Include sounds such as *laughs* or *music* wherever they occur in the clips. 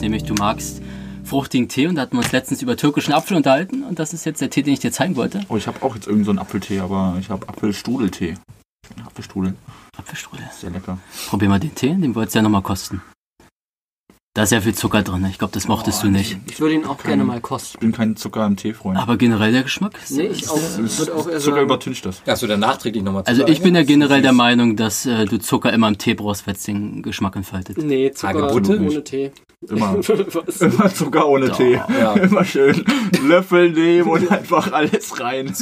Nämlich, du magst fruchtigen Tee und da hatten wir uns letztens über türkischen Apfel unterhalten und das ist jetzt der Tee, den ich dir zeigen wollte. Oh, ich habe auch jetzt irgendeinen so einen Apfeltee, aber ich habe Apfelstrudeltee. Apfelstrudel, Apfelstrudel. sehr lecker. Probier mal den Tee, den wolltest du ja nochmal kosten. Da ist ja viel Zucker drin, ich glaube, das mochtest du nicht. Ich würde ihn auch gerne mal kosten. Ich bin kein Zucker im Tee-Freund. Aber generell der Geschmack? ist- Nee, ich auch. Würde auch eher Zucker sagen, übertüncht das. Du dann nachträglich nochmal Also ich bin ja generell der Meinung, dass äh, du Zucker immer im Tee brauchst, weil es den Geschmack entfaltet. Nee, Zucker Hagebutte? ohne Tee. Immer. *laughs* Immer Zucker ohne Doch. Tee. Ja. Immer schön Löffel nehmen und einfach alles rein.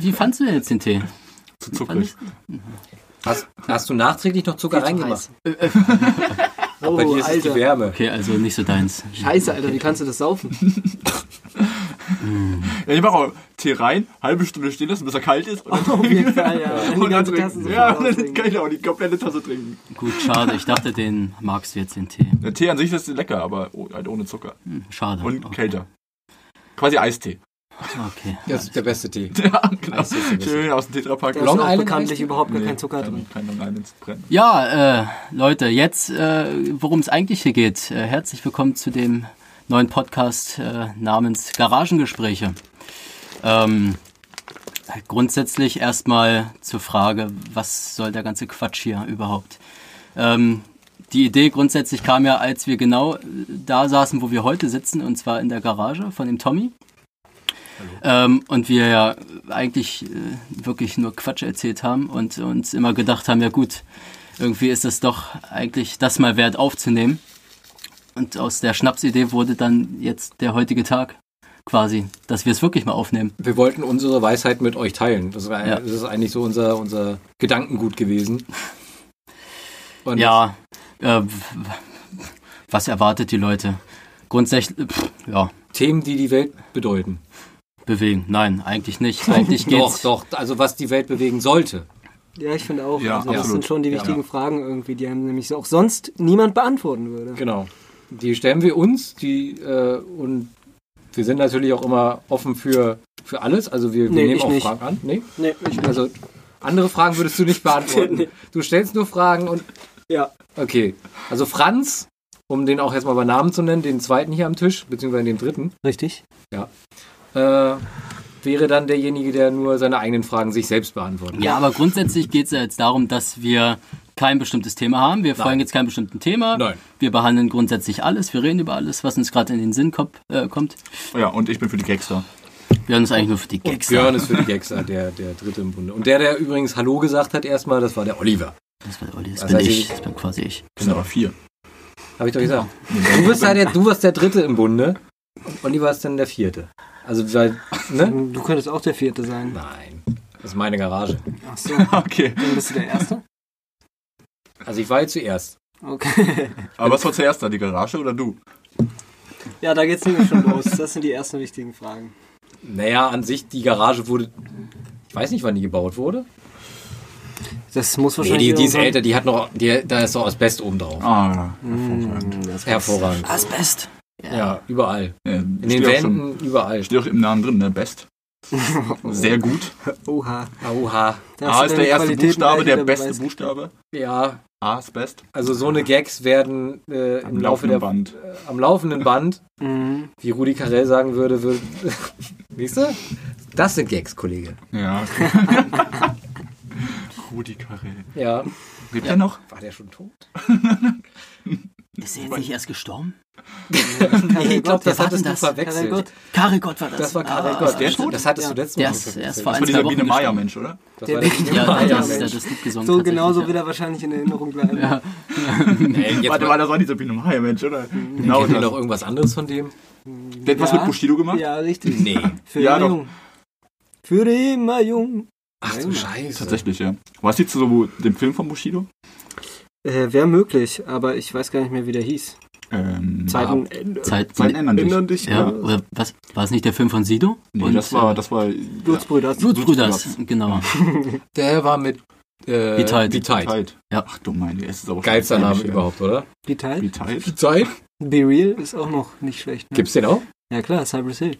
Wie fandst du denn jetzt den Tee? Zu zuckrig. Hast, hast du nachträglich noch Zucker reingemacht? Oh, Bei dir ist es die Alter. Wärme. Okay, also nicht so deins. Scheiße, Alter, wie kannst du das saufen? *laughs* *laughs* Ja, ich mache auch Tee rein, halbe Stunde stehen lassen, bis er kalt ist. Und dann Auf jeden Fall, ja. Und und dann ganze trinken. Ja, und dann kann ich auch die komplette Tasse trinken. Gut, schade. Ich dachte, den magst du jetzt, den Tee. Der Tee an sich ist lecker, aber oh- halt ohne Zucker. Hm, schade. Und okay. kälter. Quasi Eistee. Okay. Das ist der beste Tee. *laughs* Ja, genau. Schön aus dem Tetrapack. Long auch Island bekanntlich Eistee? überhaupt gar Nee, kein Zucker drin. Kein Long Island brennen. Ja, äh, Leute, jetzt, äh, worum es eigentlich hier geht. Äh, herzlich willkommen zu dem neuen Podcast äh, namens Garagengespräche. Ähm, grundsätzlich erstmal zur Frage, was soll der ganze Quatsch hier überhaupt? Ähm, die Idee grundsätzlich kam ja, als wir genau da saßen, wo wir heute sitzen, und zwar in der Garage von dem Tommy. Ähm, und wir ja eigentlich äh, wirklich nur Quatsch erzählt haben und uns immer gedacht haben, ja gut, irgendwie ist es doch eigentlich das mal wert aufzunehmen. Und aus der Schnapsidee wurde dann jetzt der heutige Tag quasi, dass wir es wirklich mal aufnehmen. Wir wollten unsere Weisheit mit euch teilen. Das, war, Ja. das ist eigentlich so unser, unser Gedankengut gewesen. Und Ja, äh, was erwartet die Leute? Grundsätzlich, pff, ja, Themen, die die Welt bedeuten. Bewegen. Nein, eigentlich nicht. *laughs* Eigentlich Doch, geht's. doch. Also was die Welt bewegen sollte. Ja, ich finde auch. Ja, also das sind schon die Ja. wichtigen Fragen irgendwie, die einem nämlich so auch sonst niemand beantworten würde. Genau. Die stellen wir uns, die äh, und wir sind natürlich auch immer offen für, für alles. Also wir, wir Nee, nehmen ich auch nicht. Fragen an. Nee? Nee, ich nicht. Also andere Fragen würdest du nicht *laughs* beantworten. Nee. Du stellst nur Fragen und Ja. okay. Also Franz, um den auch jetzt mal bei Namen zu nennen, den zweiten hier am Tisch, beziehungsweise den dritten, Richtig. Äh, wäre dann derjenige, der nur seine eigenen Fragen sich selbst beantwortet. Ja, aber grundsätzlich geht es ja jetzt darum, dass wir kein bestimmtes Thema haben. Wir folgen jetzt keinem bestimmten Thema. Nein. Wir behandeln grundsätzlich alles. Wir reden über alles, was uns gerade in den Sinn kommt, äh, kommt. Ja, und ich bin für die Gangster. Wir haben uns eigentlich nur für die Und Gags. Björn ist für die Gags der, der dritte im Bunde. Und der, der übrigens Hallo gesagt hat erstmal, das war der Oliver. Das, war, Olli, das Also bin also ich. ich- Das bin quasi ich. Das sind aber vier. Habe ich doch gesagt. Du bist ja der, du warst der dritte im Bunde. Und Oliver ist dann der vierte. Also, weil, ne? Du könntest auch der Vierte sein. Nein. Das ist meine Garage. Ach so, *laughs* Okay. dann bist du der Erste? Also ich war jetzt zuerst. Okay. Aber was war zuerst da, die Garage oder du? Ja, da geht's nämlich schon los. Das sind die ersten wichtigen Fragen. Naja, an sich, die Garage wurde. Ich weiß nicht, wann die gebaut wurde. Das muss Nee, wahrscheinlich. die, die ist älter, die hat noch. Die, da ist noch Asbest oben drauf. Ah, Hm, das Hervorragend. Asbest. Ja, überall. ja. In den auch schon- Wänden, überall. Steht auch im Namen drin, ne? Best. *laughs* Sehr gut. Oha. Oha. Da A ist der erste Qualitäten Buchstabe, der beste beweist. Buchstabe. Ja, A ist best. also so eine Gags werden äh, im Am Laufe der. laufenden Band. Äh, am laufenden Band, Mhm. wie Rudi Carell sagen würde, würde. *laughs* Siehst du? Das sind Gags, Kollege. Ja. *laughs* Rudi Carell. Ja. Lebt er noch? War der schon tot? Ist er jetzt nicht erst gestorben? *laughs* ich glaube, das hattest denn du das? verwechselt. Karel Gott. Karel Gott war das. Das war Karel Ah, Gott. der tot? Das hattest du letztes Der Mal ist erst verwechselt. vor Das ein, war dieser Biene Meier gestorben. Mensch, oder? Das Der war der Ja, Meier der, das, Mensch. der das Lied gesungen So genauso wird er wahrscheinlich in Erinnerung bleiben. Ja. *laughs* Ey, jetzt Warte mal, das war nicht der Biene Meier Mensch, oder? Genau kennt ihr das. noch irgendwas anderes von dem? Der hat was mit Bushido gemacht? Ja, richtig. Nee. Für Ja, immer jung. Für immer jung. Ach du Scheiße. Tatsächlich, ja. Was siehst du so dem Film von Bushido? Äh, Wäre möglich, aber ich weiß gar nicht mehr, wie der hieß. Ähm, Zeiten ja, ändern. Zeit, Zeiten ändern dich. ändern dich. ja, oder was? War es nicht der Film von Sido? Nee, Und, das war, das war. Blutsbrüder. Blutsbrüders, genau. *laughs* Der war mit Äh, Wie tight. Wie tight. Tight. Ja. Ach du meine, es ist aber Geilster Name überhaupt, oder? Wie Teil? Wie tight? Wie tight? Be Real ist auch noch nicht schlecht. Ne? Gibt's den auch? Ja klar, Cypress Hill.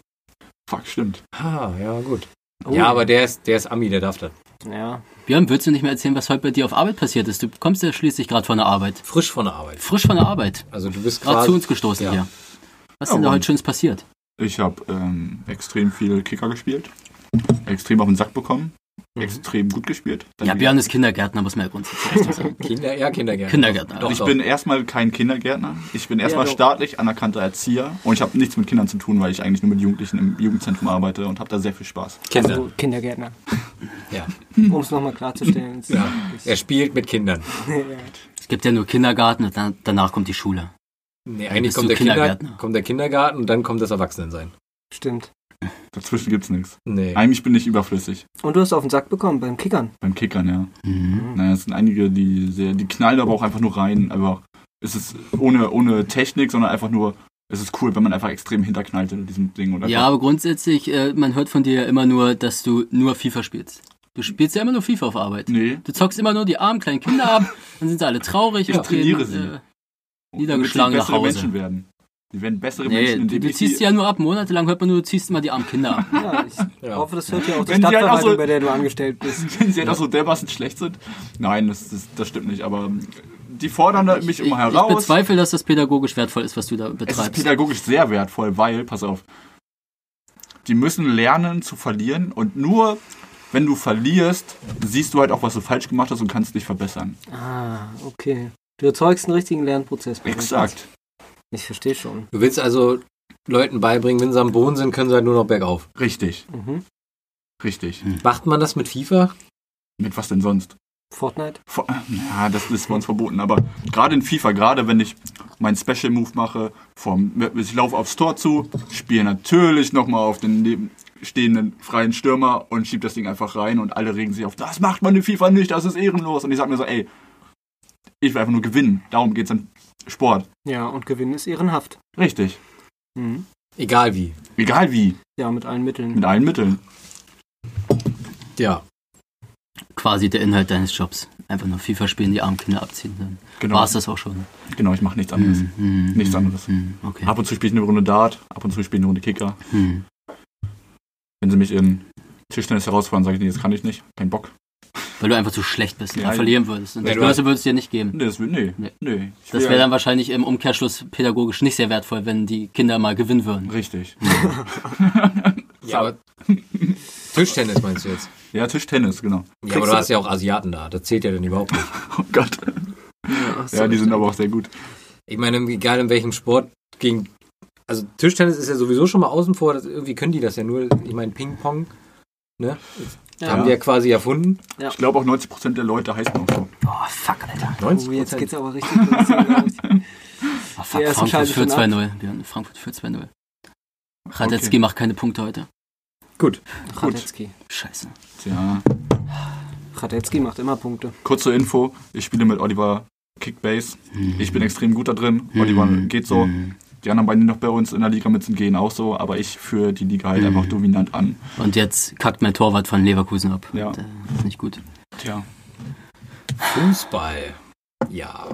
Fuck, stimmt. Ah, ja, gut. Oh. Ja, aber der ist, der ist Ami, der darf das. Ja. Björn, willst du nicht mehr erzählen, was heute bei dir auf Arbeit passiert ist? Du kommst ja schließlich gerade von der Arbeit. Frisch von der Arbeit. Frisch von der Arbeit. Also du bist Gerade zu uns gestoßen ja. hier. Was ist Ja, denn da heute Schönes passiert? Ich habe ähm, extrem viel Kicker gespielt, extrem auf den Sack bekommen, extrem gut gespielt. Dann Ja, wieder- Björn ist Kindergärtner, muss man ja grundsätzlich sagen. *laughs* Kinder, ja, Kindergärtner. Kindergärtner. Doch, ich doch. bin erstmal kein Kindergärtner. Ich bin erstmal Ja, staatlich anerkannter Erzieher und ich habe nichts mit Kindern zu tun, weil ich eigentlich nur mit Jugendlichen im Jugendzentrum arbeite und habe da sehr viel Spaß. Kinder. Also Kindergärtner. Ja. Um es nochmal klarzustellen. Ja. Er spielt mit Kindern. Es gibt ja nur Kindergarten und dann, danach kommt die Schule. Nee, eigentlich kommt der, Kinder, Kindergärtner. kommt der Kindergarten und dann kommt das Erwachsenensein. Stimmt. Dazwischen gibt's nichts. Nee. Eigentlich bin ich überflüssig. Und du hast auf den Sack bekommen beim Kickern. Beim Kickern, ja. Mhm. Naja, es sind einige, die sehr, die knallen aber auch einfach nur rein. Aber es ist ohne, ohne Technik, sondern einfach nur, es ist cool, wenn man einfach extrem hinterknallt in diesem Ding. Und Ja, aber grundsätzlich, äh, man hört von dir ja immer nur, dass du nur FIFA spielst. Du spielst ja immer nur FIFA auf Arbeit. Nee. Du zockst immer nur die armen kleinen Kinder ab, dann sind sie alle traurig Ich und trainiere gehen, sie. Äh, Niedergeschlagen nach Hause. Menschen werden. Die werden bessere nee, Menschen, du, du ich ziehst sie- ja nur ab, monatelang hört man nur, du ziehst immer die armen Kinder ab. Ja, ich Ja. hoffe, das hört ja auch die halt auch Stadtverwaltung, so- bei der du angestellt bist. *laughs* wenn sie halt auch so dermaßen schlecht sind. Nein, das, das, das stimmt nicht, aber die fordern da mich Ich, immer ich heraus. bezweifle, dass das pädagogisch wertvoll ist, was du da es ist betreibst. pädagogisch sehr wertvoll, weil, pass auf, die müssen lernen zu verlieren und nur wenn du verlierst, siehst du halt auch, was du falsch gemacht hast und kannst dich verbessern. Ah, okay. Du erzeugst einen richtigen Lernprozess. Exakt. Ich verstehe schon. Du willst also Leuten beibringen, wenn sie am Boden sind, können sie halt nur noch bergauf. Richtig, Mhm. richtig. Macht man das mit FIFA? Mit was denn sonst? Fortnite? Vor- Ja, das ist bei uns verboten, aber gerade in FIFA, gerade wenn ich meinen Special Move mache, vom, ich laufe aufs Tor zu, spiele natürlich nochmal auf den nebenstehenden freien Stürmer und schieb das Ding einfach rein und alle regen sich auf, das macht man in FIFA nicht, das ist ehrenlos. Und ich sag mir so, ey, ich will einfach nur gewinnen, darum geht's im Sport. Ja, und Gewinnen ist ehrenhaft. Richtig. Mhm. Egal wie. Egal wie, Ja, mit allen Mitteln. mit allen Mitteln. Ja. Quasi der Inhalt deines Jobs. Einfach nur FIFA spielen, die armen Kinder abziehen. Dann Genau, war es das auch schon. genau ich mache nichts anderes. Hm, Nichts hm, anderes. hm, Okay. Ab und zu spiele ich eine Runde Dart, ab und zu spiele ich eine Runde Kicker. Hm. Wenn sie mich in Tischtennis herausfordern, sage ich, nee, das kann ich nicht, kein Bock. Weil du einfach zu schlecht bist und Ja, dann verlieren würdest. Und Nee, das Böse würdest du dir nicht geben. Nee, das nee, Nee. nee. Das wäre dann wahrscheinlich im Umkehrschluss pädagogisch nicht sehr wertvoll, wenn die Kinder mal gewinnen würden. Richtig. *laughs* Ja, aber Tischtennis meinst du jetzt? Ja, Tischtennis, genau. Ja, aber du hast ja auch Asiaten da. Das zählt ja dann überhaupt nicht. *laughs* Oh Gott. Ja, Ja, die sind aber auch sehr gut. Ich meine, egal in welchem Sport gegen. Also Tischtennis ist ja sowieso schon mal außen vor. Das, irgendwie können die das ja nur. Ich meine, Ping-Pong. Ne? Ja. Haben ja quasi erfunden. Ich glaube auch 90% der Leute heißen auch so. Oh, fuck, Alter. 90 Oh, jetzt geht's aber richtig los. *laughs* Oh, fuck, Frankfurt schon 2-0. Björn, Frankfurt führt 2-0. Radetzky Okay. macht keine Punkte heute. Gut. Radetzky. Scheiße. Tja. Radetzky macht immer Punkte. Kurze Info. Ich spiele mit Oliver Kickbase. Ich bin extrem gut da drin. Mhm. Oliver geht so. Mhm. Die anderen beiden, die noch bei uns in der Liga mit sind, gehen auch so. Aber ich führe die Liga halt einfach dominant an. Und jetzt kackt mein Torwart von Leverkusen ab. Ja. Das ist nicht gut. Tja. Fußball. Ja.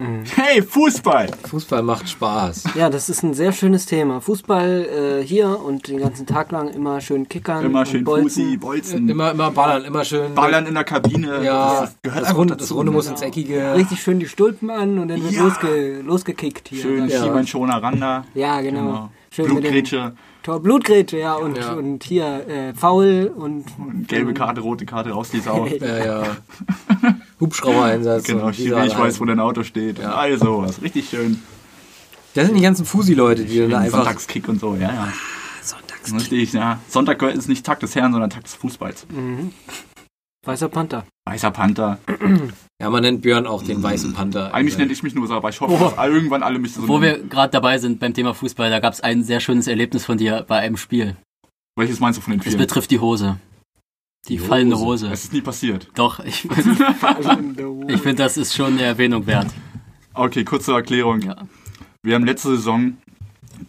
Mhm. Hey, Fußball! Fußball macht Spaß. Ja, das ist ein sehr schönes Thema. Fußball äh, hier und den ganzen Tag lang immer schön kickern. Immer und schön bolzen. Fusi, Bolzen. Immer, immer ballern, immer schön. Ballern in der Kabine. Ja, das gehört das, Runde, dazu. das Runde muss Genau. ins Eckige. Richtig schön die Stulpen an und dann wird Ja. losge losgekickt hier. Schön Ja, Schiebein Schoner Randa. ja genau. Genau. Schön Blutgrätsche. Tor Blutgrätsche, ja. Und, Ja. und hier äh, Foul und Gelbe Karte, rote Karte, raus die Sau. Ja, ja. *laughs* Hubschrauber-Einsatz. Genau, ich weiß, wo dein Auto steht. Ja. All sowas. Richtig schön. Das sind die ganzen Fusi-Leute, die dann da einfach. Sonntagskick und so, ja, ja. Sonntags. Richtig, ja. Sonntag ist nicht Tag des Herrn, sondern Tag des Fußballs. mhm. Weißer Panther. Weißer Panther. Ja, man nennt Björn auch den weißen Panther. Eigentlich nenne ich mich nur so, aber ich hoffe, dass irgendwann alle mich so Wo wir gerade dabei sind beim Thema Fußball, da gab es ein sehr schönes Erlebnis von dir bei einem Spiel. Welches meinst du von den Es vielen? betrifft die Hose. Die, Die fallende Hose. Hose. Es ist nie passiert. Doch, ich, *laughs* ich finde, das ist schon eine Erwähnung wert. Okay, kurze Erklärung. Ja. Wir haben letzte Saison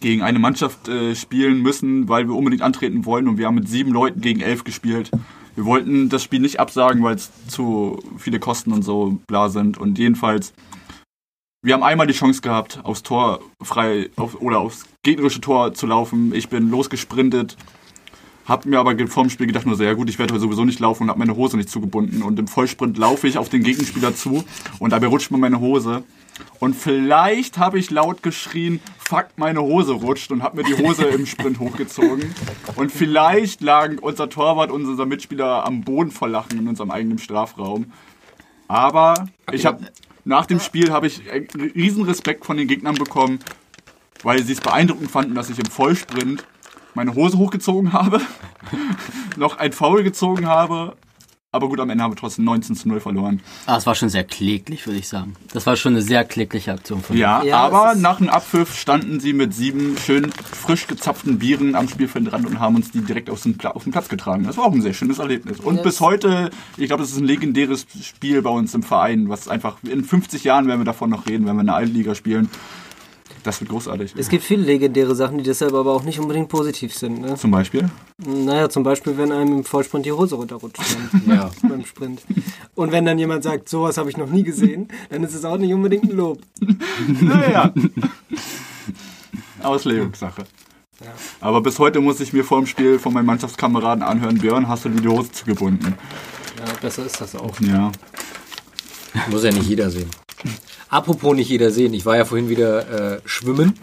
gegen eine Mannschaft äh, spielen müssen, weil wir unbedingt antreten wollen und wir haben mit sieben Leuten gegen elf gespielt. Wir wollten das Spiel nicht absagen, weil es zu viele Kosten und so bla sind. Und jedenfalls, wir haben einmal die Chance gehabt, aufs Tor frei auf, oder aufs gegnerische Tor zu laufen. Ich bin losgesprintet, hab mir aber vor dem Spiel gedacht, nur sehr gut, ich werde sowieso nicht laufen und habe meine Hose nicht zugebunden. Und im Vollsprint laufe ich auf den Gegenspieler zu und dabei rutscht mir meine Hose. Und vielleicht habe ich laut geschrien, fuck, meine Hose rutscht und habe mir die Hose im Sprint hochgezogen. Und vielleicht lagen unser Torwart und unser Mitspieler am Boden vor Lachen in unserem eigenen Strafraum. Aber ich habe nach dem Spiel habe ich riesen Respekt von den Gegnern bekommen, weil sie es beeindruckend fanden, dass ich im Vollsprint meine Hose hochgezogen habe, *laughs* noch ein Foul gezogen habe. Aber gut, am Ende haben wir trotzdem 19 zu 0 verloren. Ah, es war schon sehr kläglich, würde ich sagen. Das war schon eine sehr klägliche Aktion von Ja, Ja, aber nach dem Abpfiff standen sie mit sieben schön frisch gezapften Bieren am Spielfeldrand und haben uns die direkt auf den, Pla auf den Platz getragen. Das war auch ein sehr schönes Erlebnis. Und Ja, bis heute, ich glaube, das ist ein legendäres Spiel bei uns im Verein, was einfach in 50 Jahren werden wir davon noch reden, wenn wir in der Altliga spielen. Das wird großartig. Es gibt viele legendäre Sachen, die deshalb aber auch nicht unbedingt positiv sind. Ne? Zum Beispiel. Naja, zum Beispiel, wenn einem im Vollsprint die Hose runterrutscht beim, *laughs* Ja. beim Sprint. Und wenn dann jemand sagt, sowas habe ich noch nie gesehen, dann ist es auch nicht unbedingt ein Lob. *laughs* Naja. Auslegungssache. Aber bis heute muss ich mir vor dem Spiel von meinen Mannschaftskameraden anhören, Björn, hast du dir die Hose zugebunden? Ja, besser ist das auch. Ja. Muss ja nicht jeder sehen. Apropos nicht jeder sehen, ich war ja vorhin wieder äh, schwimmen.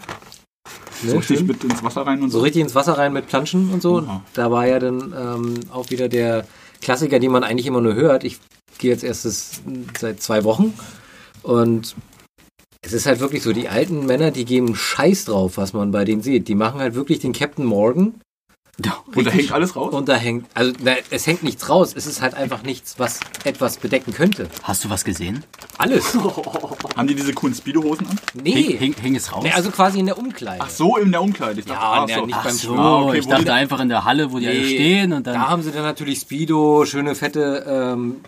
Ne, So richtig schön. mit ins Wasser rein und so so. richtig ins Wasser rein mit Planschen und so. Oha. Da war ja dann ähm, auch wieder der Klassiker, den man eigentlich immer nur hört. Ich gehe jetzt erst das, seit zwei Wochen und es ist halt wirklich so, die alten Männer, die geben Scheiß drauf, was man bei denen sieht. Die machen halt wirklich den Captain Morgan Ja, Und da hängt alles raus? und da hängt, also na, es hängt nichts raus. Es ist halt einfach nichts, was etwas bedecken könnte. Hast du was gesehen? Alles. *laughs* Haben die diese coolen Speedo-Hosen an? Nee. Hing, hing, es raus? nee also quasi in der Umkleide. Ach so, in der Umkleide. Ich dachte, Ja, ach so. nicht Ach beim so. Ah, okay, ich dachte die- einfach in der Halle, wo die alle Nee, stehen und dann... Da haben sie dann natürlich Speedo, schöne fette ähm,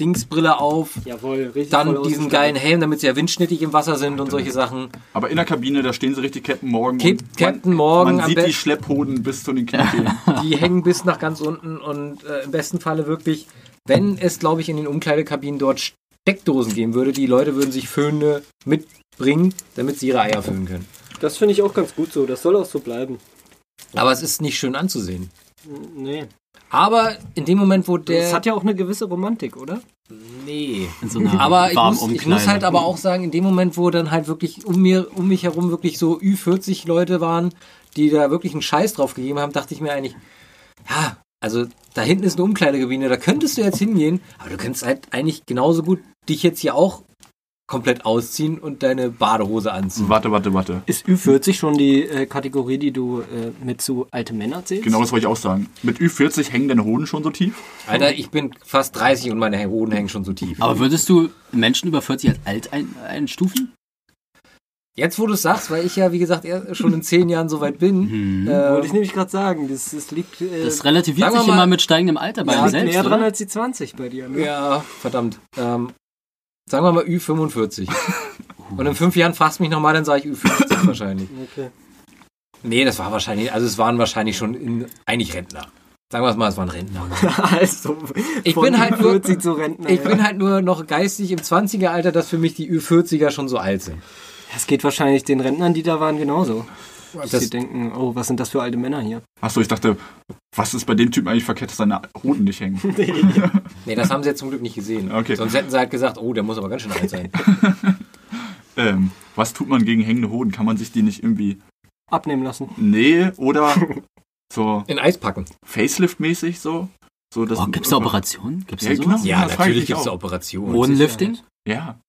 Dingsbrille auf, Jawohl, richtig. dann diesen geilen Helm, damit sie ja windschnittig im Wasser sind und solche Sachen. Aber in der Kabine, da stehen sie richtig Captain Morgan. Cap- und Captain man, Morgan Man sieht die Schlepphoden bis zu den Knien. *laughs* Die hängen bis nach ganz unten und äh, im besten Falle wirklich, wenn es, glaube ich, in den Umkleidekabinen dort Steckdosen geben würde, die Leute würden sich Föhne mitbringen, damit sie ihre Eier föhnen können. Das finde ich auch ganz gut so. Das soll auch so bleiben. Aber es ist nicht schön anzusehen. Nee. Aber in dem Moment, wo der... Das hat ja auch eine gewisse Romantik, oder? nee. in so einer Aber ich muss, ich muss halt aber auch sagen, in dem Moment, wo dann halt wirklich um mir, um mich herum wirklich so Ü40 Leute waren, die da wirklich einen Scheiß drauf gegeben haben, dachte ich mir eigentlich, ja, also da hinten ist eine Umkleidekabine, da könntest du jetzt hingehen, aber du könntest halt eigentlich genauso gut dich jetzt hier auch komplett ausziehen und deine Badehose anziehen. Warte, warte, warte. Ist Ü40 schon die äh, Kategorie, die du äh, mit zu alte Männer zählst? Genau das wollte ich auch sagen. Mit Ü40 hängen deine Hoden schon so tief? Alter, ich bin fast 30 und meine Hoden hängen schon so tief. Aber würdest du Menschen über 40 als alt ein, einstufen? Jetzt, wo du es sagst, weil ich ja, wie gesagt, schon in zehn Jahren so weit bin, Hm. äh, Wollte ich nämlich gerade sagen. Das, das liegt, äh, Das relativiert sich mal- immer mit steigendem Alter bei einem liegt selbst, näher dran oder? als die 20 bei dir. Ne? Ja, verdammt. Ähm, sagen wir mal Ü45. Und in fünf Jahren fragst du mich nochmal, dann sage ich Ü50 *coughs* wahrscheinlich. Okay. Nee, das war wahrscheinlich, also es waren wahrscheinlich schon in, eigentlich Rentner. Sagen wir es mal, es waren Rentner. *laughs* also, Ich bin halt nur- 40 zu Rentner. Ich ja. bin halt nur noch geistig im 20er-Alter, dass für mich die Ü40er schon so alt sind. Das geht wahrscheinlich den Rentnern, die da waren, genauso. Dass Das- sie denken, oh, was sind das für alte Männer hier? Achso, ich dachte, was ist bei dem Typen eigentlich verkehrt, dass seine Hoden nicht hängen? *laughs* *laughs* Nee, das haben sie jetzt zum Glück nicht gesehen. Okay. Sonst hätten sie halt gesagt, oh, der muss aber ganz schön alt sein. *laughs* ähm, was tut man gegen hängende Hoden? Kann man sich die nicht irgendwie. Abnehmen lassen. Nee, oder so In Eis packen. Facelift-mäßig so? so Oh, gibt's da Operationen? Gibt's Ja, da sowas? genau. Ja, natürlich gibt es auch. Operationen. Hodenlifting? Ja.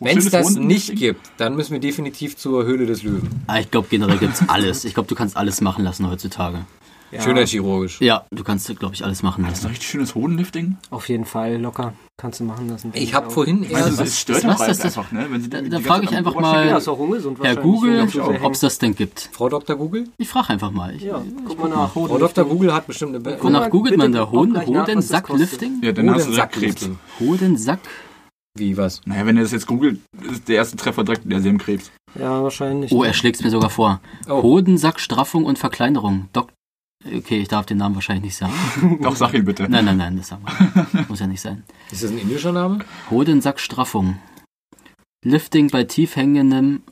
Wenn es das Hodenlifting? nicht gibt, dann müssen wir definitiv zur Höhle des Löwen. Ah, ich glaube generell gibt's alles. Ich glaube, du kannst alles machen lassen heutzutage. Ja, Schönheitschirurgisch. Ja, du kannst, glaube ich, alles machen Das ist lassen. ein richtig schönes Hodenlifting. Auf jeden Fall, locker. Kannst du machen lassen. Ich habe vorhin Also, erst... es stört was das? einfach, ne? Wenn sie Da- da ganze frag Zeit ich einfach mal- Herr. Google, ob es das denn gibt. Frau Dr. Google? Ich frage einfach mal. Ich. Ja, guck mal nach. Frau Dr. Google hat bestimmt eine... Guck Wonach mal, googelt man da? Hoden, Hodensack-Lifting? Ja, dann hast du direkt Krebs. Hodensack-Lifting. Hodensack? Wie, was? Naja, wenn er das jetzt googelt, ist der erste Treffer direkt der Krebs. Ja, wahrscheinlich. Oh, er schlägt's mir sogar vor. Oh. Hodensackstraffung und Verkleinerung. Dok Okay, ich darf den Namen wahrscheinlich nicht sagen. *laughs* Doch, sag ihn bitte. Nein, nein, nein, das sagen wir. Muss ja nicht sein. Ist das ein indischer Name? Hodensackstraffung. Lifting bei tief hängendem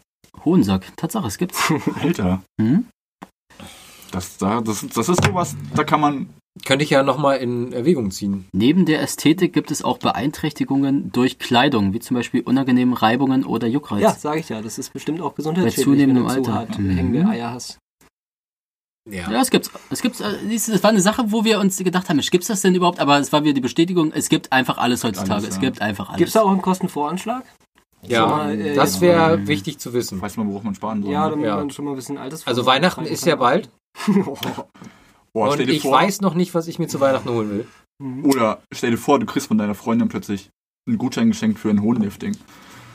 Hohensack. Tatsache, es gibt's. *laughs* Alter. Hm? Das, da- das, das ist sowas, da kann man. Könnte ich ja nochmal in Erwägung ziehen. Neben der Ästhetik gibt es auch Beeinträchtigungen durch Kleidung, wie zum Beispiel unangenehme Reibungen oder Juckreiz. Ja, sage ich ja. Das ist bestimmt auch gesundheitsschädlich, Bei zunehmendem wenn du zu Alter. hart Mhm. hängende Eier hast. Ja. Ja, es gibt's. Es gibt's. äh, Das war eine Sache, wo wir uns gedacht haben, Mensch, gibt's das denn überhaupt? Aber es war wieder die Bestätigung, es gibt einfach alles heutzutage. Alles, Es ja. gibt einfach alles. Gibt es da auch einen Kostenvoranschlag? Ja, mal, äh, das wäre wichtig zu wissen. Weiß man, worauf man sparen soll. Ja, ne? damit Ja. man schon mal ein bisschen altes Also Weihnachten ist ja bald *laughs* Boah, und stell dir ich vor, weiß noch nicht, was ich mir zu Weihnachten holen will. Oder stell dir vor, du kriegst von deiner Freundin plötzlich einen Gutschein geschenkt für ein Hodenlifting.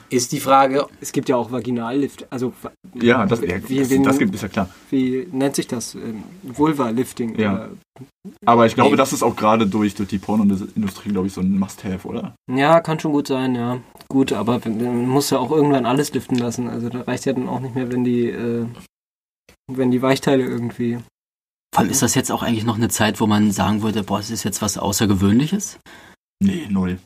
Ist die Frage, Es gibt ja auch Vaginallift. Also, Ja, das, ja, Wie- das, wen- das gibt es ja klar. wie nennt sich das? Ähm, Vulva-Lifting. Ja. Aber ich glaube, Nee. das ist auch gerade durch, durch die Pornoindustrie, glaube ich, so ein Must-Have, oder? Ja, kann schon gut sein, ja. Gut, aber man muss ja auch irgendwann alles liften lassen. Also da reicht ja dann auch nicht mehr, wenn die, äh, wenn die Weichteile irgendwie. Vor allem ist das jetzt auch eigentlich noch eine Zeit, wo man sagen würde, boah, es ist jetzt was Außergewöhnliches. Nee, null.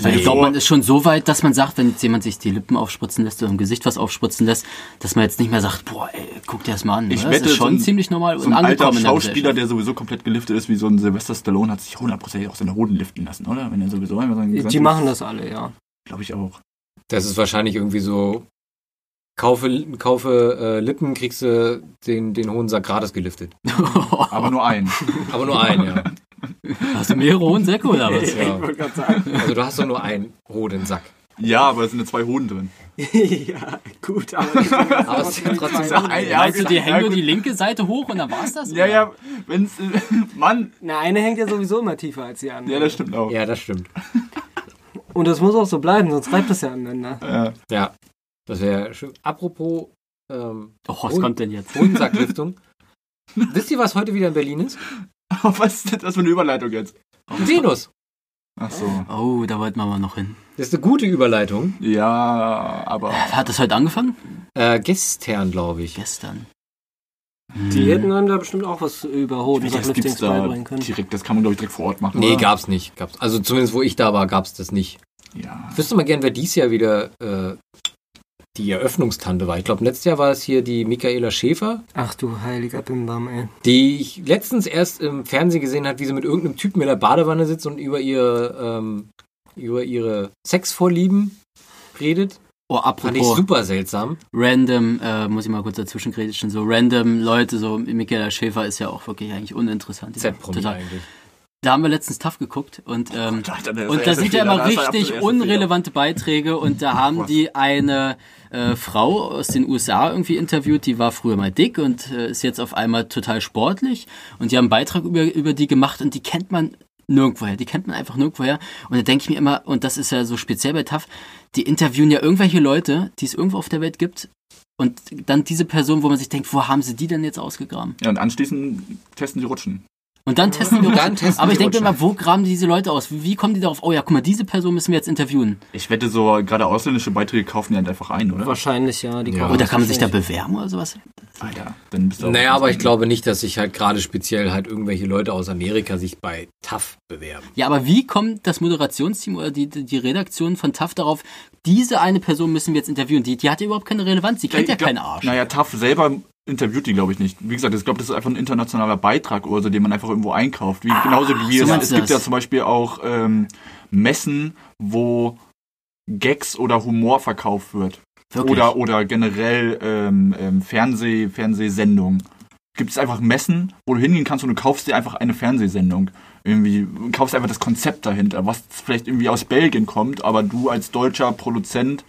Weil ich glaube, man ist schon so weit, dass man sagt, wenn jetzt jemand sich die Lippen aufspritzen lässt oder im Gesicht was aufspritzen lässt, dass man jetzt nicht mehr sagt, boah, ey, guck dir das mal an. Ich oder? wette, das ist schon so ein- ziemlich normal So und ein alter angekommen in der Schauspieler, der sowieso komplett geliftet ist, wie so ein Sylvester Stallone, hat sich hundertprozentig auch seine Hoden liften lassen, oder? Wenn er sowieso immer sein Die machen das alle, ja. Glaube ich auch. das ist wahrscheinlich irgendwie so, kaufe, kaufe äh, Lippen, kriegst du den, den hohen Sack gratis geliftet. *laughs* Aber nur ein. Aber nur einen, ja. Hast du mehrere Hohensäcke oder was? *laughs* Ja. wollte gerade sagen. Also du hast doch nur einen hohen Sack. Ja, aber es sind ja zwei Hoden drin. *laughs* ja, gut, aber. Aber es ist ja trotzdem Ja, ein- ja, Meinst du, die hängen nur die linke Seite hoch und dann war's das? Ja, oder? ja, wenn's. Äh, Mann! Na, eine hängt ja sowieso immer tiefer als die andere. Ja, das stimmt auch. Ja, das stimmt. Und das muss auch so bleiben, sonst reibt das ja aneinander. Ja. Ja, das wäre schön. Apropos ähm, Oh, was kommt denn jetzt? Hohensackliftung. *laughs* Wisst ihr, was heute wieder in Berlin ist? *laughs* Was ist das für eine Überleitung jetzt? Venus. Ach so. Oh, da wollten wir mal noch hin. Das ist eine gute Überleitung. Ja, aber. Hat das heute angefangen? Äh, gestern, glaube ich. Gestern. Die Hm. hätten einem da bestimmt auch was über Das Hodensacklistings gibt's da beibringen können. direkt, das kann man, glaube ich, direkt vor Ort machen. Nee, oder? gab's nicht. Gab's. Also zumindest wo ich da war, gab's das nicht. Ja. Ich wüsste mal gern, wer dies Jahr wieder äh, die Eröffnungstante war. Ich glaube, letztes Jahr war es hier die Michaela Schäfer, Ach du heiliger Bimbam, ey. die ich letztens erst im Fernsehen gesehen hat, wie sie mit irgendeinem Typen in der Badewanne sitzt und über ihre, ähm, über ihre Sexvorlieben redet. Oh, Fand ich apropos super seltsam. random, äh, muss ich mal kurz dazwischen grätschen, so random Leute, so Michaela Schäfer ist ja auch wirklich eigentlich uninteressant. Z-Promi total. eigentlich. Da haben wir letztens TAF geguckt und ähm, Alter, der Und da sind ja immer richtig unrelevante Beiträge und da haben die eine äh, Frau aus den USA irgendwie interviewt, die war früher mal dick und äh, ist jetzt auf einmal total sportlich und die haben einen Beitrag über, über die gemacht und die kennt man nirgendwoher, die kennt man einfach nirgendwoher und da denke ich mir immer, und das ist ja so speziell bei TAF, die interviewen ja irgendwelche Leute, die es irgendwo auf der Welt gibt und dann diese Person, wo man sich denkt, wo haben sie die denn jetzt ausgegraben? Ja, und anschließend testen die Rutschen. Und dann testen *laughs* die Dann testen Aber ich denke immer, wo graben die diese Leute aus? Wie, wie kommen die darauf? Oh ja, guck mal, diese Person müssen wir jetzt interviewen. Ich wette, so gerade ausländische Beiträge kaufen die halt einfach ein, oder? Wahrscheinlich, ja. Die Ja. kaufen Oder kann man sich da bewerben oder sowas? Alter, dann bist du auch Naja, aber ich glaube nicht, dass sich halt gerade speziell halt irgendwelche Leute aus Amerika sich bei TAF bewerben. Ja, aber wie kommt das Moderationsteam oder die, die Redaktion von TAF darauf, diese eine Person müssen wir jetzt interviewen? Die, die hat ja überhaupt keine Relevanz, die kennt ja, ich glaub- keinen Arsch. Naja, TAF selber interviewt die, glaube ich, nicht. Wie gesagt, ich glaube, das ist einfach ein internationaler Beitrag oder so, den man einfach irgendwo einkauft. Wie, genauso wie so es, es gibt ja zum Beispiel auch ähm, Messen, wo Gags oder Humor verkauft wird. Wirklich. Oder, oder generell ähm, ähm, Fernseh, Fernsehsendungen. Gibt es einfach Messen, wo du hingehen kannst und du kaufst dir einfach eine Fernsehsendung. Irgendwie, du kaufst einfach das Konzept dahinter, was vielleicht irgendwie aus Belgien kommt, aber du als deutscher Produzent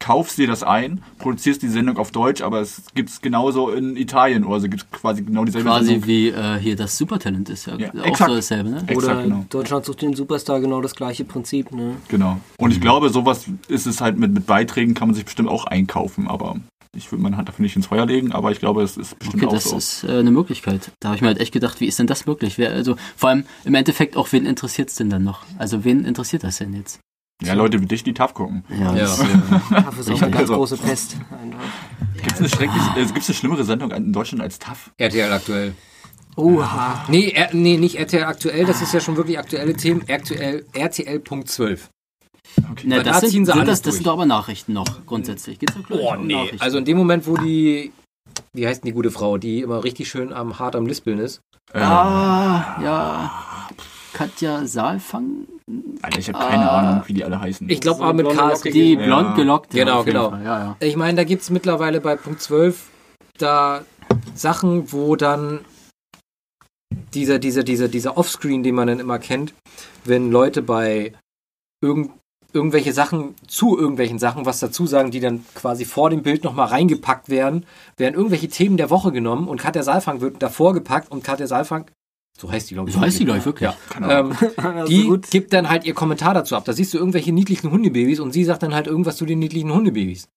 kaufst dir das ein, produzierst die Sendung auf Deutsch, aber es gibt es genauso in Italien oder so gibt es quasi genau dieselbe Quasi Sendung. wie äh, hier das Supertalent ist ja, Ja, auch exakt. so dasselbe, ne? Exakt, Oder genau. Deutschland sucht den Superstar, genau das gleiche Prinzip, ne? Genau. Und ich glaube, sowas ist es halt mit, mit Beiträgen, kann man sich bestimmt auch einkaufen, aber ich würde meine Hand dafür nicht ins Feuer legen, aber ich glaube, es ist bestimmt Okay, auch das so. ist äh, eine Möglichkeit. Da habe ich mir halt echt gedacht, wie ist denn das möglich? Wer, also vor allem im Endeffekt auch, wen interessiert es denn dann noch? Also wen interessiert das denn jetzt? Ja, Leute wie dich, die TAF gucken. Ja, Ja. das, *laughs* äh, TAF ist auch eine ganz Also- große Pest. Gibt es eine, schrecklich- äh, gibt's eine schlimmere Sendung in Deutschland als TAF? RTL aktuell. Oha. Nee, R nee, nicht RTL aktuell, das ist ja schon wirklich aktuelle Themen. RTL, RTL.12. Okay. Ne, Weil da das sind, ziehen sie sind das, das sind doch aber Nachrichten noch grundsätzlich. Geht's doch um Nachrichten. Also in dem Moment, wo die, wie heißt denn die gute Frau, die immer richtig schön am hart am Lispeln ist. Ah, ja. Katja Saalfang? Alter, ich habe keine Ah. Ahnung, wie die alle heißen. Ich glaube So aber mit K. lockige- Die Ja. blond gelockte. Genau, genau. Ja, ja. Ich meine, da gibt es mittlerweile bei Punkt 12 da Sachen, wo dann dieser, dieser, dieser, dieser Offscreen, den man dann immer kennt, wenn Leute bei irgend, irgendwelche Sachen zu irgendwelchen Sachen was dazu sagen, die dann quasi vor dem Bild nochmal reingepackt werden, werden irgendwelche Themen der Woche genommen und Katja Saalfang wird davor gepackt und Katja Saalfang, so heißt die, glaube ich. So heißt die, glaube ich, wirklich. Ja. Keine Ahnung. Ähm, Also die gut. gibt dann halt ihr Kommentar dazu ab. Da siehst du irgendwelche niedlichen Hundebabys und sie sagt dann halt irgendwas zu den niedlichen Hundebabys.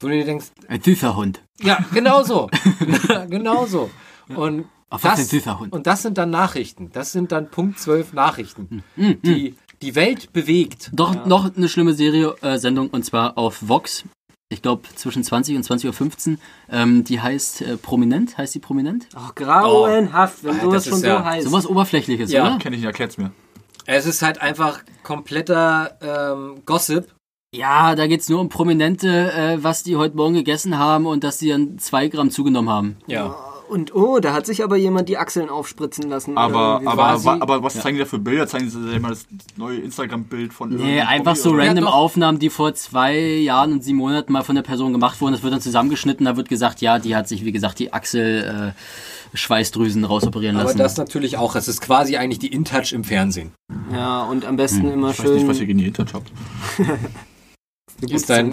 Wo du dir denkst, Ein süßer Hund. ja, genau so. *laughs* *laughs* genau so. Und Auf was das, ein süßer Hund. und das sind dann Nachrichten. Das sind dann Punkt 12 Nachrichten, Mhm. die die Welt bewegt. Doch noch eine schlimme Serie, äh, Sendung, und zwar auf Vox. Ich glaube zwischen 20 und 20.15 Uhr. Ähm, die heißt äh, Prominent. Heißt die Prominent? Ach, grauenhaft, wenn Ah, sowas das schon ist ja so heißt. Sowas Oberflächliches, Ja. oder? Kenn ich nicht, erklärt's mir. Es ist halt einfach kompletter ähm, Gossip. Ja, da geht's nur um Prominente, äh, was die heute Morgen gegessen haben und dass sie dann zwei Gramm zugenommen haben. Ja. Und oh, da hat sich aber jemand die Achseln aufspritzen lassen. Aber, aber, wa- aber was zeigen die da für Bilder? Zeigen sie immer das neue Instagram-Bild von Nee, einfach so oder? random doch. Aufnahmen, die vor zwei Jahren und sieben Monaten mal von der Person gemacht wurden. Das wird dann zusammengeschnitten. Da wird gesagt, ja, die hat sich, wie gesagt, die Achsel, äh, Schweißdrüsen rausoperieren Aber lassen. das natürlich auch. Es ist quasi eigentlich die InTouch im Fernsehen. Ja, und am besten immer Hm. Ich weiß nicht, was ihr schön. gegen die Hintertop habt. *laughs* Ist dein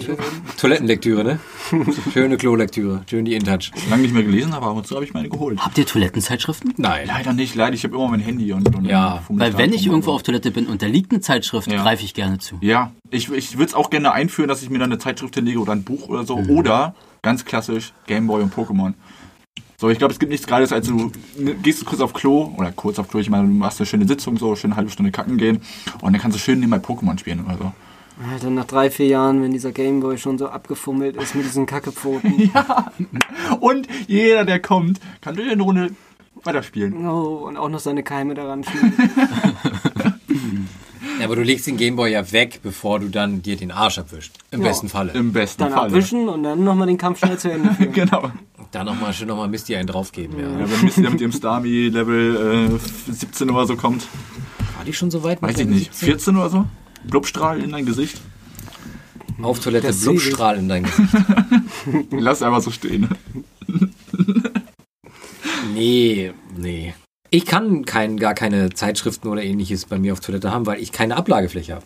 Toilettenlektüre, ne? *laughs* Schöne Klolektüre. Schön die InTouch. Lange nicht mehr gelesen, aber ab und zu habe ich meine geholt. Habt ihr Toilettenzeitschriften? Nein. Leider nicht, leider. Ich habe immer mein Handy und, und Ja, Weil wenn ich irgendwo auf Toilette bin und da liegt eine Zeitschrift, Ja. greife ich gerne zu. Ja, ich, ich würde es auch gerne einführen, dass ich mir dann eine Zeitschrift hinlege oder ein Buch oder so. Mhm. Oder, ganz klassisch, Gameboy und Pokémon. So, ich glaube, es gibt nichts Geiles, als du ne, gehst kurz auf Klo, oder kurz auf Klo, ich meine, du machst eine schöne Sitzung, so, schön eine halbe Stunde kacken gehen. Und dann kannst du schön nebenbei Pokémon spielen oder so. Alter, nach drei, vier Jahren, wenn dieser Gameboy schon so abgefummelt ist mit diesen Kackepfoten. *laughs* Und jeder, der kommt, kann durch eine Runde weiterspielen. Oh, und auch noch seine Keime daran schieben. *laughs* Ja, aber du legst den Gameboy ja weg, bevor du dann dir den Arsch abwischst. Im Ja. besten Falle. Im besten Dann Fall. abwischen und dann nochmal den Kampf schnell zu Ende *laughs* führen. Genau. Da nochmal schön nochmal Misty einen draufgeben, ja. Ja, wenn Misty dann mit ihrem Starmie Level äh, 17 oder so kommt. War die schon so weit? mit Weiß ich nicht. 17? 14 oder so? Blubstrahl in dein Gesicht. Auf Toilette, Das Blubstrahl in dein Gesicht. *laughs* Lass einfach so stehen. *laughs* Nee, nee. Ich kann kein, gar keine Zeitschriften oder ähnliches bei mir auf Toilette haben, weil ich keine Ablagefläche habe.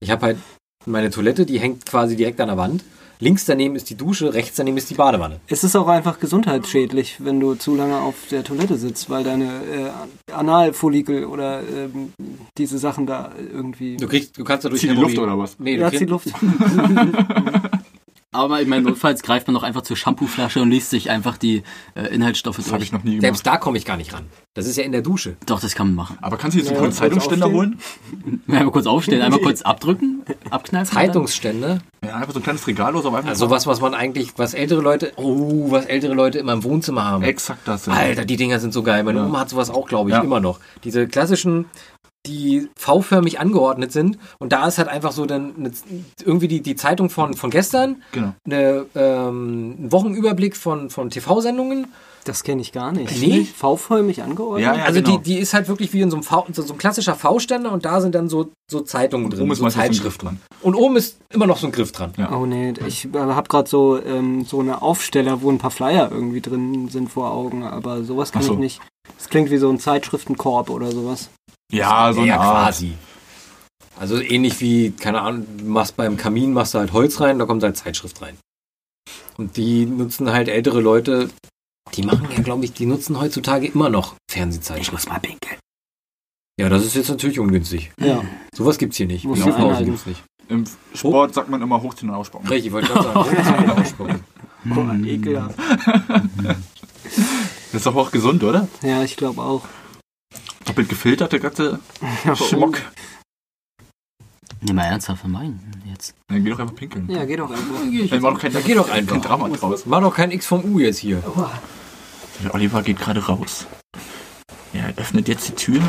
Ich habe halt meine Toilette, die hängt quasi direkt an der Wand. Links daneben ist die Dusche, rechts daneben ist die Badewanne. Es ist auch einfach gesundheitsschädlich, wenn du zu lange auf der Toilette sitzt, weil deine äh, Analfollikel oder ähm, diese Sachen da irgendwie. Du kriegst, du kannst dadurch Zieh die Luft oder was? Nee, du Ja, kriegst, zieht Luft. *laughs* *laughs* Aber ich meine, notfalls greift man doch einfach zur Shampooflasche und liest sich einfach die äh, Inhaltsstoffe Das habe durch. ich noch nie gemacht. selbst da komme ich gar nicht ran. Das ist ja in der Dusche. Doch, das kann man machen. Aber kannst du jetzt Ja, einen kurz Zeitungsständer holen? Einmal kurz aufstehen, einmal kurz *laughs* abdrücken, abkneifen. Zeitungsstände, Ja, einfach so ein kleines Regal oder so. aber Einfach also was, was man eigentlich, was ältere Leute, oh, was ältere Leute immer im Wohnzimmer haben. Exakt das. ja. Alter, die Dinger sind so geil. Meine Ja. Oma hat sowas auch, glaube ich, Ja. immer noch. Diese klassischen, die V-förmig angeordnet sind. Und da ist halt einfach so dann eine, irgendwie die, die Zeitung von, von gestern, Genau. eine, ähm, ein Wochenüberblick von, von TV-Sendungen. Das kenne ich gar nicht. Nee? V-förmig angeordnet? Ja, ja, also genau. die, die ist halt wirklich wie in so einem, v, so, so ein klassischer V-Ständer und da sind dann so, so Zeitungen drin, Oben ist so Griff Zeitschriften. dran. Und oben ist immer noch so ein Griff dran. Ja. Oh nee, ich äh, habe gerade so, ähm, so eine Aufsteller, wo ein paar Flyer irgendwie drin sind vor Augen, aber sowas kann so. ich nicht. Das klingt wie so ein Zeitschriftenkorb oder sowas. Ja, so eine ja, Art. quasi. Also ähnlich wie, keine Ahnung, du machst beim Kamin, machst du halt Holz rein, da kommt halt Zeitschrift rein. Und die nutzen halt ältere Leute, die machen ja, glaube ich, die nutzen heutzutage immer noch Fernsehzeitschriften. mal pinkeln. Ja, das ist jetzt natürlich ungünstig. Ja. Sowas gibt's hier nicht. Muss Wie man Aufpausen einhalten. gibt's nicht. Im Sport sagt man immer hochziehen und ausspucken. Richtig, ich wollte gerade sagen. Hochziehen und *laughs* ausspucken. Oh, ekelhaft. *laughs* Das ist doch auch gesund, oder? Ja, ich glaube auch. Doppelt gefilterte ganze Schmock. Nee, mal ernsthaft meinen jetzt. Dann geh doch einfach pinkeln. Ja, geht doch einfach. Dann mach doch kein, Ja, geh doch einfach. kein Drama draus. Mach doch kein X vom U jetzt hier. Der Oliver geht gerade raus. Ja, er öffnet jetzt die Tür.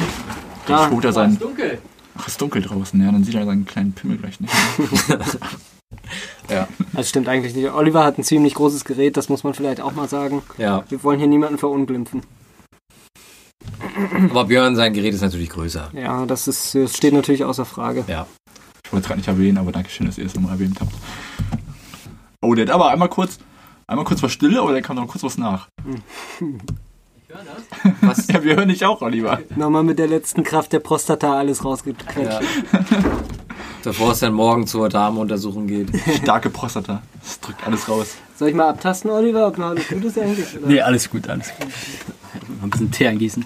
Da. Holt er seinen. dunkel. Ach, ist dunkel draußen. Ja, dann sieht er seinen kleinen Pimmel gleich nicht. mehr. *laughs* Das stimmt eigentlich nicht. Oliver hat ein ziemlich großes Gerät, das muss man vielleicht auch mal sagen. Ja, Wir wollen hier niemanden verunglimpfen. Aber Björn, sein Gerät ist natürlich größer. Ja, das, ist, das steht natürlich außer Frage. Ja. Ich wollte es gerade nicht erwähnen, aber danke schön, dass ihr es nochmal erwähnt habt. Oh, der hat aber einmal kurz, einmal kurz was Stille, aber der kam noch kurz was nach. Was? *laughs* Ja, wir hören dich auch, Oliver. Nochmal mit der letzten Kraft der Prostata alles rausgequetscht. Ja. Bevor es dann morgen zur Darmuntersuchung geht. Starke Prostata. Das drückt alles raus. Soll ich mal abtasten, Oliver, ob noch alles gut ist eigentlich? Oder? Nee, alles gut, alles gut. Mal ein bisschen Tee eingießen.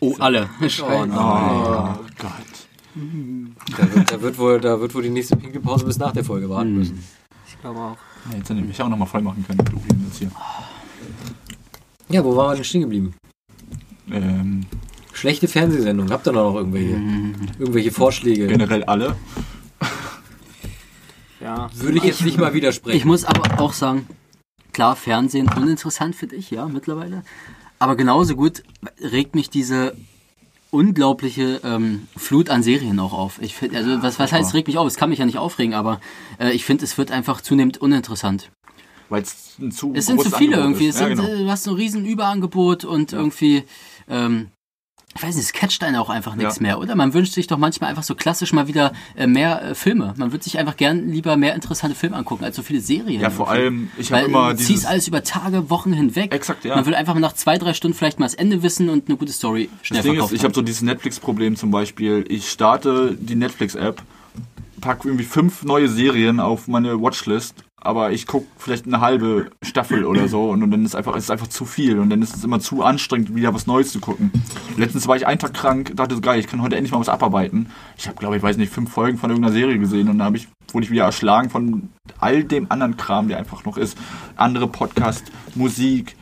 Oh, alle. Oh nein. Oh Gott. Da wird, da, wird wohl, da wird wohl die nächste Pinkelpause bis nach der Folge warten müssen. Ich glaube auch. Ja, jetzt hätte ich mich auch nochmal voll machen können. mit Urin jetzt hier. Ja, wo waren wir denn stehen geblieben? Ähm, Schlechte Fernsehsendung. Habt ihr noch irgendwelche, irgendwelche Vorschläge? generell alle. Ja. Würde ich jetzt nicht mal widersprechen. Ich muss aber auch sagen, klar, Fernsehen uninteressant für dich, ja, mittlerweile. Aber genauso gut regt mich diese unglaubliche ähm, Flut an Serien auch auf. Ich find, also was, was heißt regt mich auf? Es kann mich ja nicht aufregen, aber äh, ich finde, es wird einfach zunehmend uninteressant. Weil es zu Es sind zu viele Angebot irgendwie. Ist. Es Ja, sind, genau. äh, du hast so ein riesen Überangebot und irgendwie, ähm, ich weiß nicht, es catcht einen auch einfach nichts Ja. mehr, oder? Man wünscht sich doch manchmal einfach so klassisch mal wieder äh, mehr äh, Filme. Man würde sich einfach gern lieber mehr interessante Filme angucken, als so viele Serien. Ja, vor allem, ich habe immer du ziehst alles über Tage, Wochen hinweg. Exakt, ja. Man will einfach mal nach zwei, drei Stunden vielleicht mal das Ende wissen und eine gute Story schnell Das Ding ist, verkaufen. ich habe so dieses Netflix-Problem zum Beispiel. Ich starte die Netflix-App, packe irgendwie fünf neue Serien auf meine Watchlist, aber ich gucke vielleicht eine halbe Staffel oder so und, dann ist einfach, ist es einfach zu viel und dann ist es immer zu anstrengend, wieder was Neues zu gucken. Letztens war ich einen Tag krank, dachte so geil, ich kann heute endlich mal was abarbeiten. Ich habe, glaube ich, weiß nicht, fünf Folgen von irgendeiner Serie gesehen und habe ich, wurde ich wieder erschlagen von all dem anderen Kram, der einfach noch ist. Andere Podcast, Musik,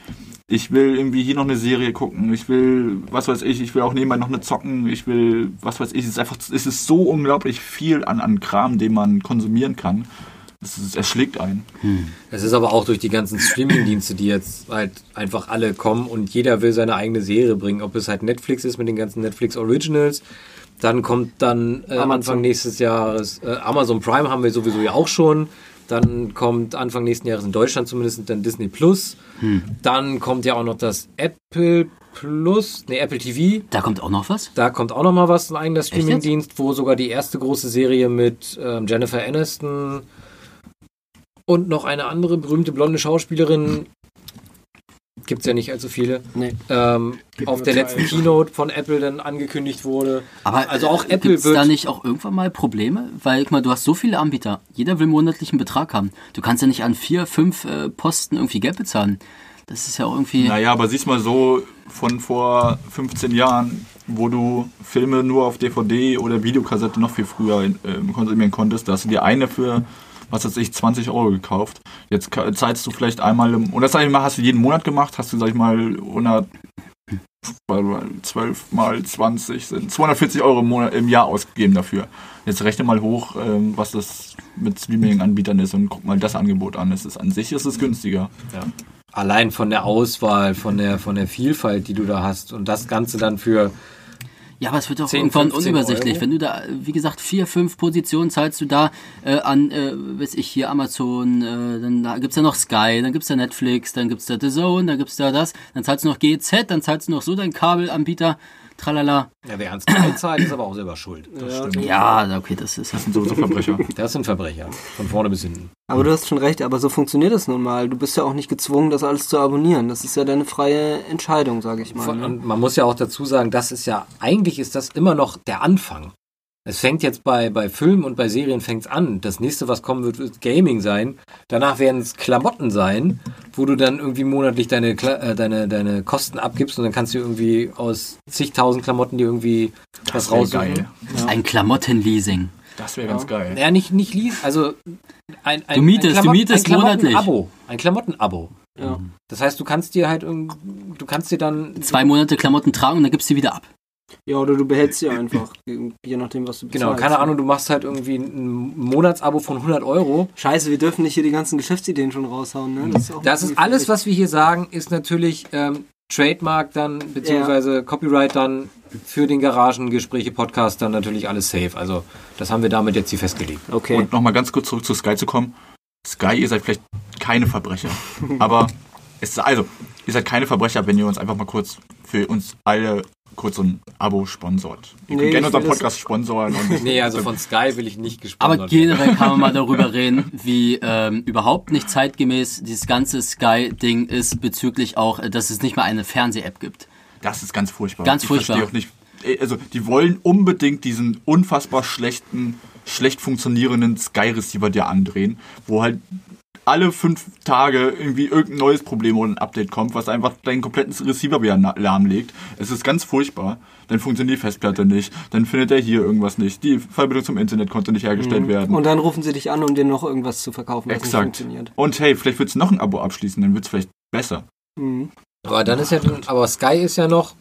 ich will irgendwie hier noch eine Serie gucken, ich will, was weiß ich, ich will auch nebenbei noch eine zocken, ich will, was weiß ich, es ist einfach, es ist so unglaublich viel an, an Kram, den man konsumieren kann. Es, ist, es schlägt ein. Es ist aber auch durch die ganzen Streaming-Dienste, die jetzt halt einfach alle kommen und jeder will seine eigene Serie bringen. Ob es halt Netflix ist mit den ganzen Netflix Originals, dann kommt dann äh, Amazon. Anfang nächstes Jahres äh, Amazon Prime haben wir sowieso ja auch schon. Dann kommt Anfang nächsten Jahres in Deutschland zumindest dann Disney Plus. Dann kommt ja auch noch das Apple Plus, nee, Apple TV. da kommt auch noch was? Da kommt auch noch mal was, ein eigener Streamingdienst, wo sogar die erste große Serie mit ähm, Jennifer Aniston und noch eine andere berühmte blonde Schauspielerin, gibt's ja nicht allzu viele, Nee. ähm, auf der letzten Keynote von Apple dann angekündigt wurde. Aber Also auch äh, Apple gibt's wird- da nicht auch irgendwann mal Probleme? Weil, guck mal, du hast so viele Anbieter. Jeder will monatlichen Betrag haben. Du kannst ja nicht an vier, fünf äh, Posten irgendwie Geld bezahlen. Das ist ja auch irgendwie... Naja, aber siehst mal so von vor 15 Jahren, wo du Filme nur auf DVD oder Videokassette noch viel früher äh, konsumieren konntest, da hast du dir eine für, was weiß ich, 20 Euro gekauft. Jetzt zahlst du vielleicht einmal im, und das sag ich mal, hast du jeden Monat gemacht, hast du, sag ich mal, 100, weil- weil 12 mal 20 sind 240 Euro im, Monat, im Jahr ausgegeben dafür. Jetzt rechne mal hoch, ähm, was das mit Streaming-Anbietern ist und guck mal das Angebot an. Es ist an sich ist es günstiger. Allein von der Auswahl, von der, von der Vielfalt, die du da hast und das Ganze dann für Ja, aber es wird doch 10, irgendwann 15 unübersichtlich. Euro. Wenn du da, wie gesagt, vier, fünf Positionen zahlst du da äh, an, äh, weiß ich, hier Amazon, äh, dann da gibt's ja noch Sky, dann gibt's da Netflix, dann gibt's da The Zone, dann gibt's da das, dann zahlst du noch GZ, dann zahlst du noch so deinen Kabelanbieter, tralala. ja, wer ans zahlt, ist aber auch selber schuld. Ja, okay, das ist Das sind sowieso Verbrecher. Das sind Verbrecher. Von vorne bis hinten. Aber du hast schon recht, aber so funktioniert es nun mal. Du bist ja auch nicht gezwungen, das alles zu abonnieren. Das ist ja deine freie Entscheidung, sage ich mal. Von, Ne? und man muss ja auch dazu sagen, das ist ja, eigentlich ist das immer noch der Anfang. Es fängt jetzt bei, bei Filmen und bei Serien fängt's an. Das nächste, was kommen wird, wird Gaming sein. Danach werden es Klamotten sein, wo du dann irgendwie monatlich deine, äh, deine, deine Kosten abgibst und dann kannst du irgendwie aus zigtausend Klamotten dir irgendwie was wär raussuchen. geil. ein Klamottenleasing. Das wäre ganz geil. Ja, nicht, nicht lies, also ein, ein, Du mietest- ein du mietest ein monatlich. Abo. Ein Klamottenabo. Ja. Das heißt, du kannst dir halt du kannst dir dann Zwei Monate Klamotten tragen und dann gibst du sie wieder ab. Ja, oder du behältst sie einfach, je nachdem, was du Genau, bezahlst. keine Ahnung, du machst halt irgendwie ein Monatsabo von 100 Euro. Scheiße, wir dürfen nicht hier die ganzen Geschäftsideen schon raushauen, ne? ist auch Das ist alles, was wir hier sagen, ist natürlich ähm, Trademark dann, beziehungsweise Copyright dann für den Garagengespräche-Podcast dann natürlich alles safe. Also das haben wir damit jetzt hier festgelegt. Okay. Und nochmal ganz kurz zurück zu Sky zu kommen. Sky, ihr seid vielleicht keine Verbrecher. *laughs* aber es also, ihr seid keine Verbrecher, wenn ihr uns einfach mal kurz für uns alle kurz so ein Abo sponsort. Ihr Nee, könnt gerne ich unseren Podcast sponsoren. Und *laughs* Nee, also von Sky will ich nicht Aber gesponsert generell kann man mal *laughs* darüber reden, wie ähm, überhaupt nicht zeitgemäß dieses ganze Sky-Ding ist bezüglich auch, äh, dass es nicht mal eine Fernseh-App gibt. Das ist ganz furchtbar. Ganz ich furchtbar. verstehe auch nicht. äh, Also, die wollen unbedingt diesen unfassbar schlechten, schlecht funktionierenden Sky-Receiver dir andrehen, wo halt alle fünf Tage irgendwie irgendein neues Problem oder ein Update kommt, was einfach deinen kompletten Receiver wieder lahmlegt. Es ist ganz furchtbar. Dann funktioniert die Festplatte nicht. Dann findet er hier irgendwas nicht. Die Verbindung zum Internet konnte nicht hergestellt werden. Und dann rufen sie dich an, um dir noch irgendwas zu verkaufen, was Exakt. nicht funktioniert. Und hey, vielleicht willst du noch ein Abo abschließen, dann wird es vielleicht besser. Mhm. Aber dann ist ja, aber Sky ist ja noch,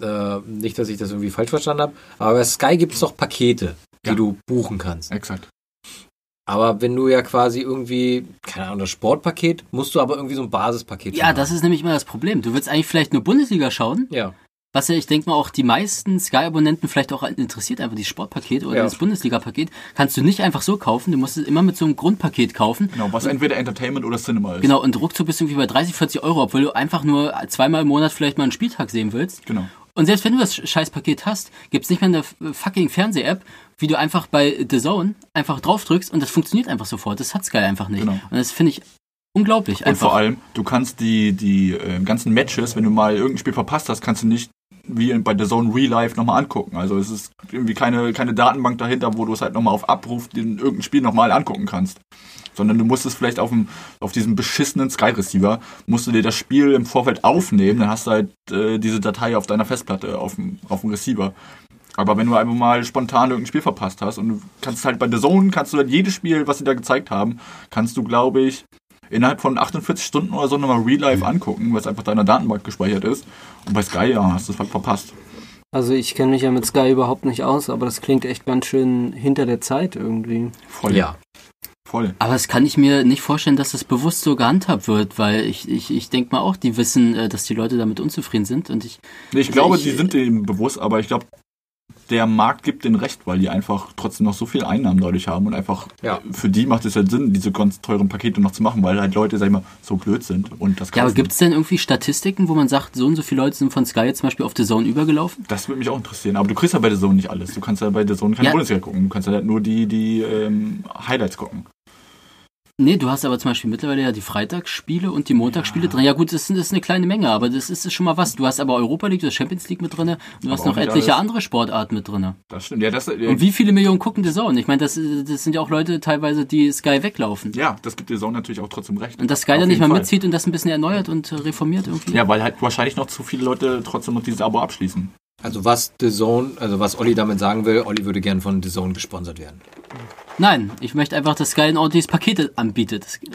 äh, nicht, dass ich das irgendwie falsch verstanden habe, aber bei Sky gibt es doch Pakete, die Ja. du buchen kannst. Exakt. Aber wenn du ja quasi irgendwie, keine Ahnung, das Sportpaket, musst du aber irgendwie so ein Basispaket Ja, schon das ist nämlich immer das Problem. Du willst eigentlich vielleicht nur Bundesliga schauen, Ja. was ja, ich denke mal, auch die meisten Sky-Abonnenten vielleicht auch interessiert, einfach dieses Sportpaket oder Ja. das Bundesliga-Paket, kannst du nicht einfach so kaufen. Du musst es immer mit so einem Grundpaket kaufen. Genau, was entweder Entertainment oder Cinema ist. Genau, und ruckzuck bist du irgendwie bei 30, 40 Euro, obwohl du einfach nur zweimal im Monat vielleicht mal einen Spieltag sehen willst. Genau. Und selbst wenn du das Scheißpaket hast, gibt's nicht mal eine fucking Fernseh-App, wie du einfach bei The Zone einfach draufdrückst und das funktioniert einfach sofort. Das hat Sky einfach nicht. Genau. Und das finde ich unglaublich Und einfach. vor allem, du kannst die, die äh, ganzen Matches, wenn du mal irgendein Spiel verpasst hast, kannst du nicht wie bei der Zone Real Life nochmal angucken. Also es ist irgendwie keine, keine Datenbank dahinter, wo du es halt nochmal auf Abruf in irgendein Spiel nochmal angucken kannst. Sondern du musst es vielleicht auf, dem, auf diesem beschissenen Sky Receiver, musst du dir das Spiel im Vorfeld aufnehmen, dann hast du halt äh, diese Datei auf deiner Festplatte, auf dem, auf dem Receiver. Aber wenn du einfach mal spontan irgendein Spiel verpasst hast und du kannst halt bei The Zone, kannst du halt jedes Spiel, was sie da gezeigt haben, kannst du, glaube ich, innerhalb von 48 Stunden oder so nochmal Real Life angucken, was einfach deiner Datenbank gespeichert ist. Und bei Sky, ja, hast du es halt verpasst. Also ich kenne mich ja mit Sky überhaupt nicht aus, aber das klingt echt ganz schön hinter der Zeit irgendwie. Voll. Ja. Voll. Aber das kann ich mir nicht vorstellen, dass das bewusst so gehandhabt wird, weil ich, ich, ich denke mal auch, die wissen, äh, dass die Leute damit unzufrieden sind und ich, Nee, ich Also glaube, ich- die sind dem bewusst, aber ich glaube, der Markt gibt den recht, weil die einfach trotzdem noch so viel Einnahmen dadurch haben und einfach Ja. für die macht es halt Sinn, diese ganz teuren Pakete noch zu machen, weil halt Leute, sag ich mal, so blöd sind und das ja, aber kaufen. gibt's denn irgendwie Statistiken, wo man sagt, so und so viele Leute sind von Sky jetzt zum Beispiel auf The Zone übergelaufen? Das würde mich auch interessieren. Aber du kriegst ja bei der Zone nicht alles. Du kannst ja bei der Zone keine Ja. Bundesliga gucken. Du kannst ja halt nur die, die ähm, Highlights gucken. Nee, du hast aber zum Beispiel mittlerweile ja die Freitagsspiele und die Montagsspiele drin. Ja gut, das ist, das ist eine kleine Menge, aber das ist schon mal was. Du hast aber Europa League, du hast Champions League mit drin und du hast auch noch etliche alles. andere Sportarten mit drin. Das stimmt. Ja, das, Und wie viele Millionen gucken The Zone? Ich meine, das, das sind ja auch Leute teilweise, die Sky weglaufen. ja, das gibt der Zone natürlich auch trotzdem recht. Und dass Sky dann nicht mal Fall. mitzieht und das ein bisschen erneuert und äh, reformiert irgendwie. Ja, weil halt wahrscheinlich noch zu viele Leute trotzdem noch dieses Abo abschließen. Also was The Zone, also was Olli damit sagen will, Olli würde gern von The Zone gesponsert werden. Nein, ich möchte einfach, dass Sky ein ordentliches Paket anbietet. Das, äh,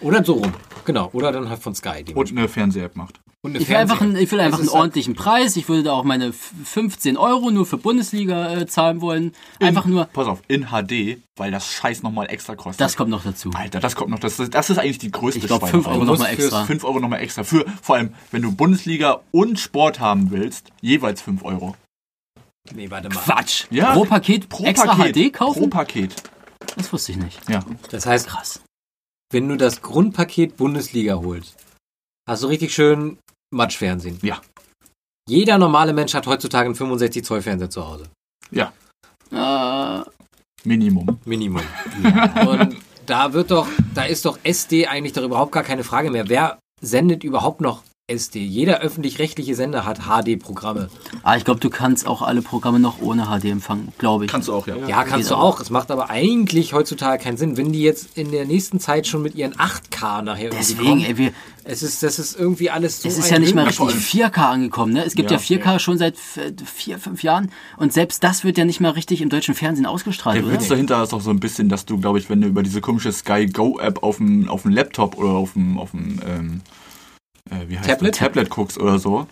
Oder so rum. Genau. Oder dann halt von Sky. Die Und eine Fernseh-App macht. Und eine ich will einfach, einen, ich will einfach einen halt- ordentlichen Preis. Ich würde da auch meine f- 15 Euro nur für Bundesliga äh, zahlen wollen. Einfach nur, Pass auf, in HD, weil das Scheiß nochmal extra kostet. das kommt noch dazu. Alter, das kommt noch. Das, ist- das ist eigentlich die größte Ich glaube, Schweinerei. 5 Euro nochmal fürs extra. 5 Euro nochmal extra. Für, vor allem, wenn du Bundesliga und Sport haben willst, jeweils 5 Euro. Nee, warte mal. Quatsch. Ja, pro Paket Pro extra Paket. HD kaufen? Pro Paket. das wusste ich nicht. Ja. Das heißt, Krass. wenn du das Grundpaket Bundesliga holst, hast du richtig schön Matchfernsehen. Ja. Jeder normale Mensch hat heutzutage einen 65 Zoll Fernseher zu Hause. Ja. Äh, Minimum. Minimum. *laughs* Und da wird doch, da ist doch SD eigentlich doch überhaupt gar keine Frage mehr. Wer sendet überhaupt noch SD? Jeder öffentlich-rechtliche Sender hat HD-Programme. ah, ich glaube, du kannst auch alle Programme noch ohne HD empfangen, glaube ich. Kannst du auch, ja. Ja, kannst du auch. Es macht aber eigentlich heutzutage keinen Sinn. Wenn die jetzt in der nächsten Zeit schon mit ihren 8K nachher irgendwie Deswegen, kommen, ey, wir, es ist, das ist irgendwie alles so es ist ja nicht mal richtig 4K angekommen, ne? Es gibt ja, Ja. 4K schon seit vier, fünf Jahren und selbst das wird ja nicht mal richtig im deutschen Fernsehen ausgestrahlt, Der oder? Witz dahinter ist auch so ein bisschen, dass du, glaube ich, wenn du über diese komische Sky Go App auf dem, auf dem Laptop oder auf dem, auf dem ähm, äh, wie heißt Tablet? das? Tablet guckst oder so,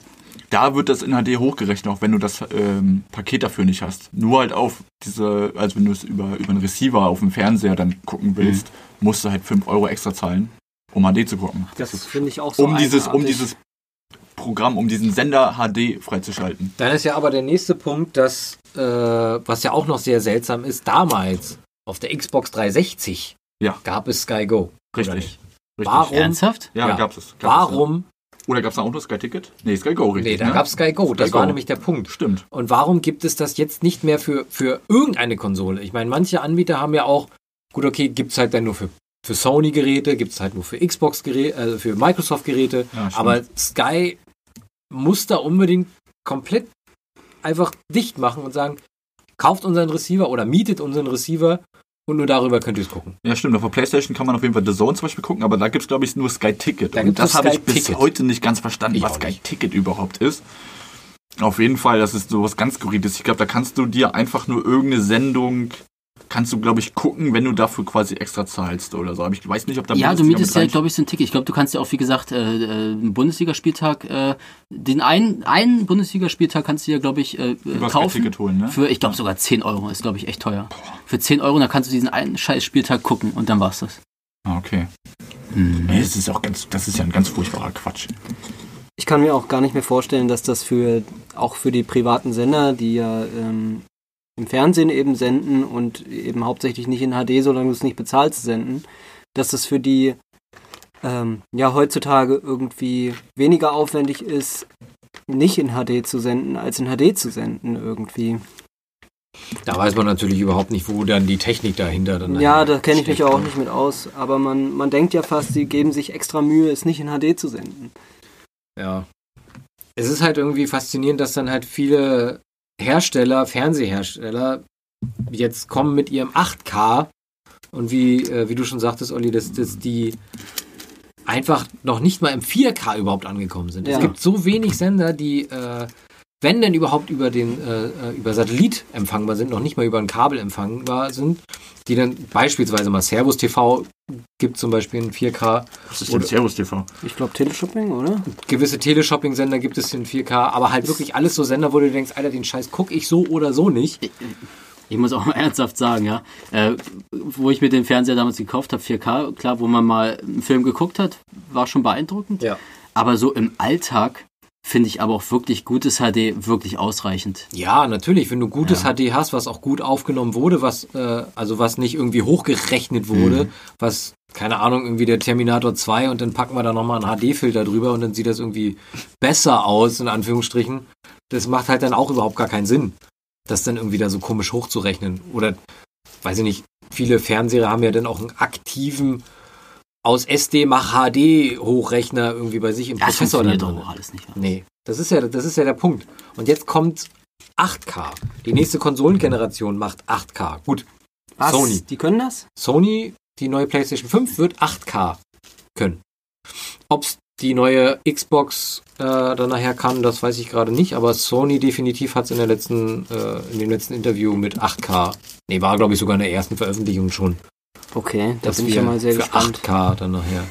da wird das in HD hochgerechnet, auch wenn du das ähm, Paket dafür nicht hast. Nur halt auf diese, also wenn du es über, über einen Receiver auf dem Fernseher dann gucken willst, musst du halt 5 Euro extra zahlen, um HD zu gucken. Das finde ich auch so um dieses, um dieses Programm, um diesen Sender HD freizuschalten. Dann ist ja aber der nächste Punkt, dass, äh, was ja auch noch sehr seltsam ist, damals auf der Xbox 360 Ja. gab es Sky Go. Richtig. Richtig. Warum? Ernsthaft? Ja, Ja. gab's es. Gab's Warum? Es, ja. Oder gab's da auch noch Sky Ticket? Nee, Sky Go, richtig. Nee, da ne? gab es Sky Go. Das Sky war Go. nämlich der Punkt. Stimmt. Und warum gibt es das jetzt nicht mehr für, für irgendeine Konsole? Ich meine, manche Anbieter haben ja auch, gut, okay, gibt es halt dann nur für, für Sony-Geräte, gibt es halt nur für Xbox-Geräte, also für Microsoft-Geräte. Ja, aber Sky muss da unbedingt komplett einfach dicht machen und sagen, kauft unseren Receiver oder mietet unseren Receiver und nur darüber könnt ihr es gucken. Ja, stimmt. Auf der Playstation kann man auf jeden Fall The Zone zum Beispiel gucken, aber da gibt's glaube ich, nur Sky Ticket. Da Und das habe ich bis Ticket. heute nicht ganz verstanden, Ich was Sky. Ticket überhaupt ist. Auf jeden Fall, das ist sowas ganz Skurriles. Ich glaube, da kannst du dir einfach nur irgendeine Sendung, kannst du, glaube ich, gucken, wenn du dafür quasi extra zahlst oder so. Aber ich weiß nicht, ob da Ja, du mietest ja, glaube ich, so ein Ticket. Ich glaube, du kannst ja auch, wie gesagt, äh, äh, einen Bundesligaspieltag, äh, den einen, einen Bundesligaspieltag kannst du ja, glaube ich, äh, äh, kaufen. Ticket holen, ne? Für, ich glaube, sogar 10 Euro. Ist, glaube ich, echt teuer. Für 10 Euro, dann kannst du diesen einen scheiß Spieltag gucken und dann war's das. Ah, okay. Mhm. Nee, das ist auch ganz, das ist ja ein ganz furchtbarer Quatsch. Ich kann mir auch gar nicht mehr vorstellen, dass das für auch für die privaten Sender, die ja ähm, im Fernsehen eben senden und eben hauptsächlich nicht in HD, solange du es nicht bezahlst, senden, dass das für die ähm, ja heutzutage irgendwie weniger aufwendig ist, nicht in HD zu senden, als in HD zu senden irgendwie. Da weiß man natürlich überhaupt nicht, wo dann die Technik dahinter dann Ja, da kenne ich mich auch nicht mit aus, aber man, man denkt ja fast, sie geben sich extra Mühe, es nicht in HD zu senden. Ja. Es ist halt irgendwie faszinierend, dass dann halt viele Hersteller, Fernsehersteller, jetzt kommen mit ihrem 8K und wie, äh, wie du schon sagtest, Olli, dass, dass die einfach noch nicht mal im 4K überhaupt angekommen sind. Ja. Es gibt so wenig Sender, die, äh, wenn denn überhaupt über den äh, äh, über Satellit empfangbar sind, noch nicht mal über ein Kabel empfangbar sind, die dann beispielsweise mal Servus TV gibt zum Beispiel in 4K Was ist Oder- denn Servus TV? Ich glaube Teleshopping, oder? gewisse Teleshopping-Sender gibt es in 4K, aber halt wirklich alles so Sender, wo du denkst, Alter, den Scheiß guck ich so oder so nicht. Ich muss auch mal *laughs* ernsthaft sagen, ja, äh, wo ich mir den Fernseher damals gekauft habe, 4K, klar, wo man mal einen Film geguckt hat, war schon beeindruckend. Ja. Aber so im Alltag finde ich aber auch wirklich gutes HD wirklich ausreichend. Ja, natürlich, wenn du gutes Ja. HD hast, was auch gut aufgenommen wurde, was äh, also was nicht irgendwie hochgerechnet wurde, was keine Ahnung, irgendwie der Terminator 2 und dann packen wir da nochmal einen HD-Filter drüber und dann sieht das irgendwie besser aus, in Anführungsstrichen. Das macht halt dann auch überhaupt gar keinen Sinn, das dann irgendwie da so komisch hochzurechnen. Oder, weiß ich nicht, viele Fernseher haben ja dann auch einen aktiven aus SD mach HD Hochrechner irgendwie bei sich im Das Prozessor dann drin. doch alles nicht. Nee, das ist ja, das ist ja der Punkt. Und jetzt kommt 8K. Die nächste Konsolengeneration macht 8K. Gut, Was? Sony. Die können das? Sony, die neue PlayStation 5 wird 8K können. Ob's die neue Xbox äh, dann nachher kann, das weiß ich gerade nicht, aber Sony definitiv hat es in der letzten, äh, in dem letzten Interview mit 8K. Nee, war glaube ich sogar in der ersten Veröffentlichung schon. Okay, da bin ich ja mal sehr für gespannt. 8K dann nachher.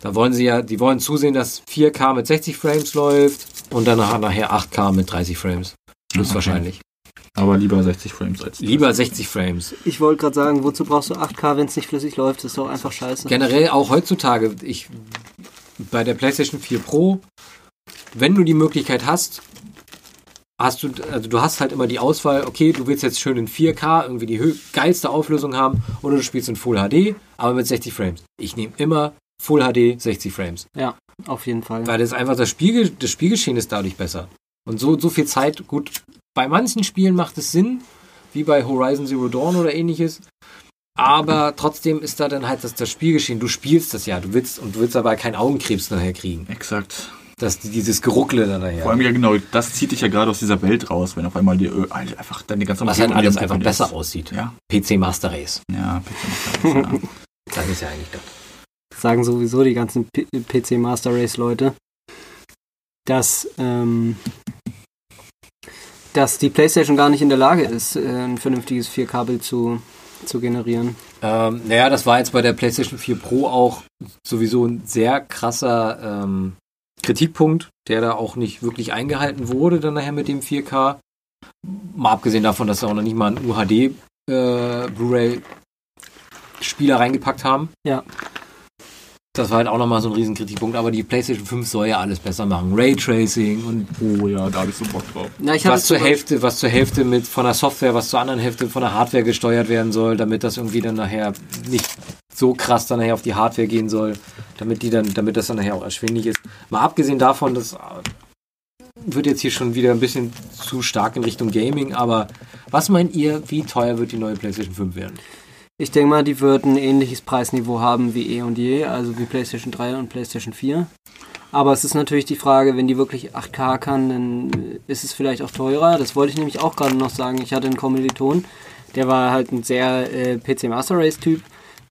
Da wollen sie ja, die wollen zusehen, dass 4K mit 60 Frames läuft und dann nachher- nachher 8K mit 30 Frames. Höchstwahrscheinlich. Aber lieber 60 Frames als Lieber 60 Frames. Ich wollte gerade sagen, wozu brauchst du 8K, wenn es nicht flüssig läuft? Das ist doch einfach scheiße. Generell auch heutzutage, ich bei der PlayStation 4 Pro, wenn du die Möglichkeit hast, hast du, also du hast halt immer die Auswahl, okay, du willst jetzt schön in 4K irgendwie die geilste Auflösung haben oder du spielst in Full HD, aber mit 60 Frames. Ich nehme immer Full HD 60 Frames. Auf jeden Fall. Weil das einfach das Spiegel, das Spielgeschehen ist dadurch besser. Und so, so viel Zeit, gut, bei manchen Spielen macht es Sinn, wie bei Horizon Zero Dawn oder ähnliches. Aber trotzdem ist da dann halt das, das Spielgeschehen. Du spielst das ja, du willst, und du willst aber keinen Augenkrebs nachher kriegen. Exakt. Das, dieses Geruckle dann Vor nachher. allem ja genau, das zieht dich ja gerade aus dieser Welt raus, wenn auf einmal die Ö- Alter, einfach deine ganze Was halt Umgebung alles einfach ist. besser aussieht. Ja, PC Master Race. ja, bitte. noch das, ja. Das ist ja eigentlich das. sagen sowieso die ganzen P PC Master Race Leute, dass, ähm, dass die PlayStation gar nicht in der Lage ist, äh, ein vernünftiges 4K-Bild zu, zu generieren. Ähm, naja, das war jetzt bei der PlayStation 4 Pro auch sowieso ein sehr krasser ähm, Kritikpunkt, der da auch nicht wirklich eingehalten wurde, dann nachher mit dem 4K. Mal abgesehen davon, dass sie auch noch nicht mal einen UHD äh, Blu-ray-Spieler reingepackt haben. Ja. Das war halt auch nochmal so ein riesen Kritikpunkt, aber die PlayStation 5 soll ja alles besser machen. Raytracing und Oh ja, da habe ich so Bock drauf. Na, ich was zur Hälfte, was zur Hälfte mit von der Software, was zur anderen Hälfte von der Hardware gesteuert werden soll, damit das irgendwie dann nachher nicht so krass dann nachher auf die Hardware gehen soll, damit die dann, damit das dann nachher auch erschwinglich ist. Mal abgesehen davon, das wird jetzt hier schon wieder ein bisschen zu stark in Richtung Gaming, aber was meint ihr, wie teuer wird die neue PlayStation 5 werden? Ich denke mal, die wird ein ähnliches Preisniveau haben wie eh und je, also wie PlayStation 3 und PlayStation 4. Aber es ist natürlich die Frage, wenn die wirklich 8K kann, dann ist es vielleicht auch teurer. Das wollte ich nämlich auch gerade noch sagen. Ich hatte einen Kommiliton, der war halt ein sehr äh, PC Master Race Typ.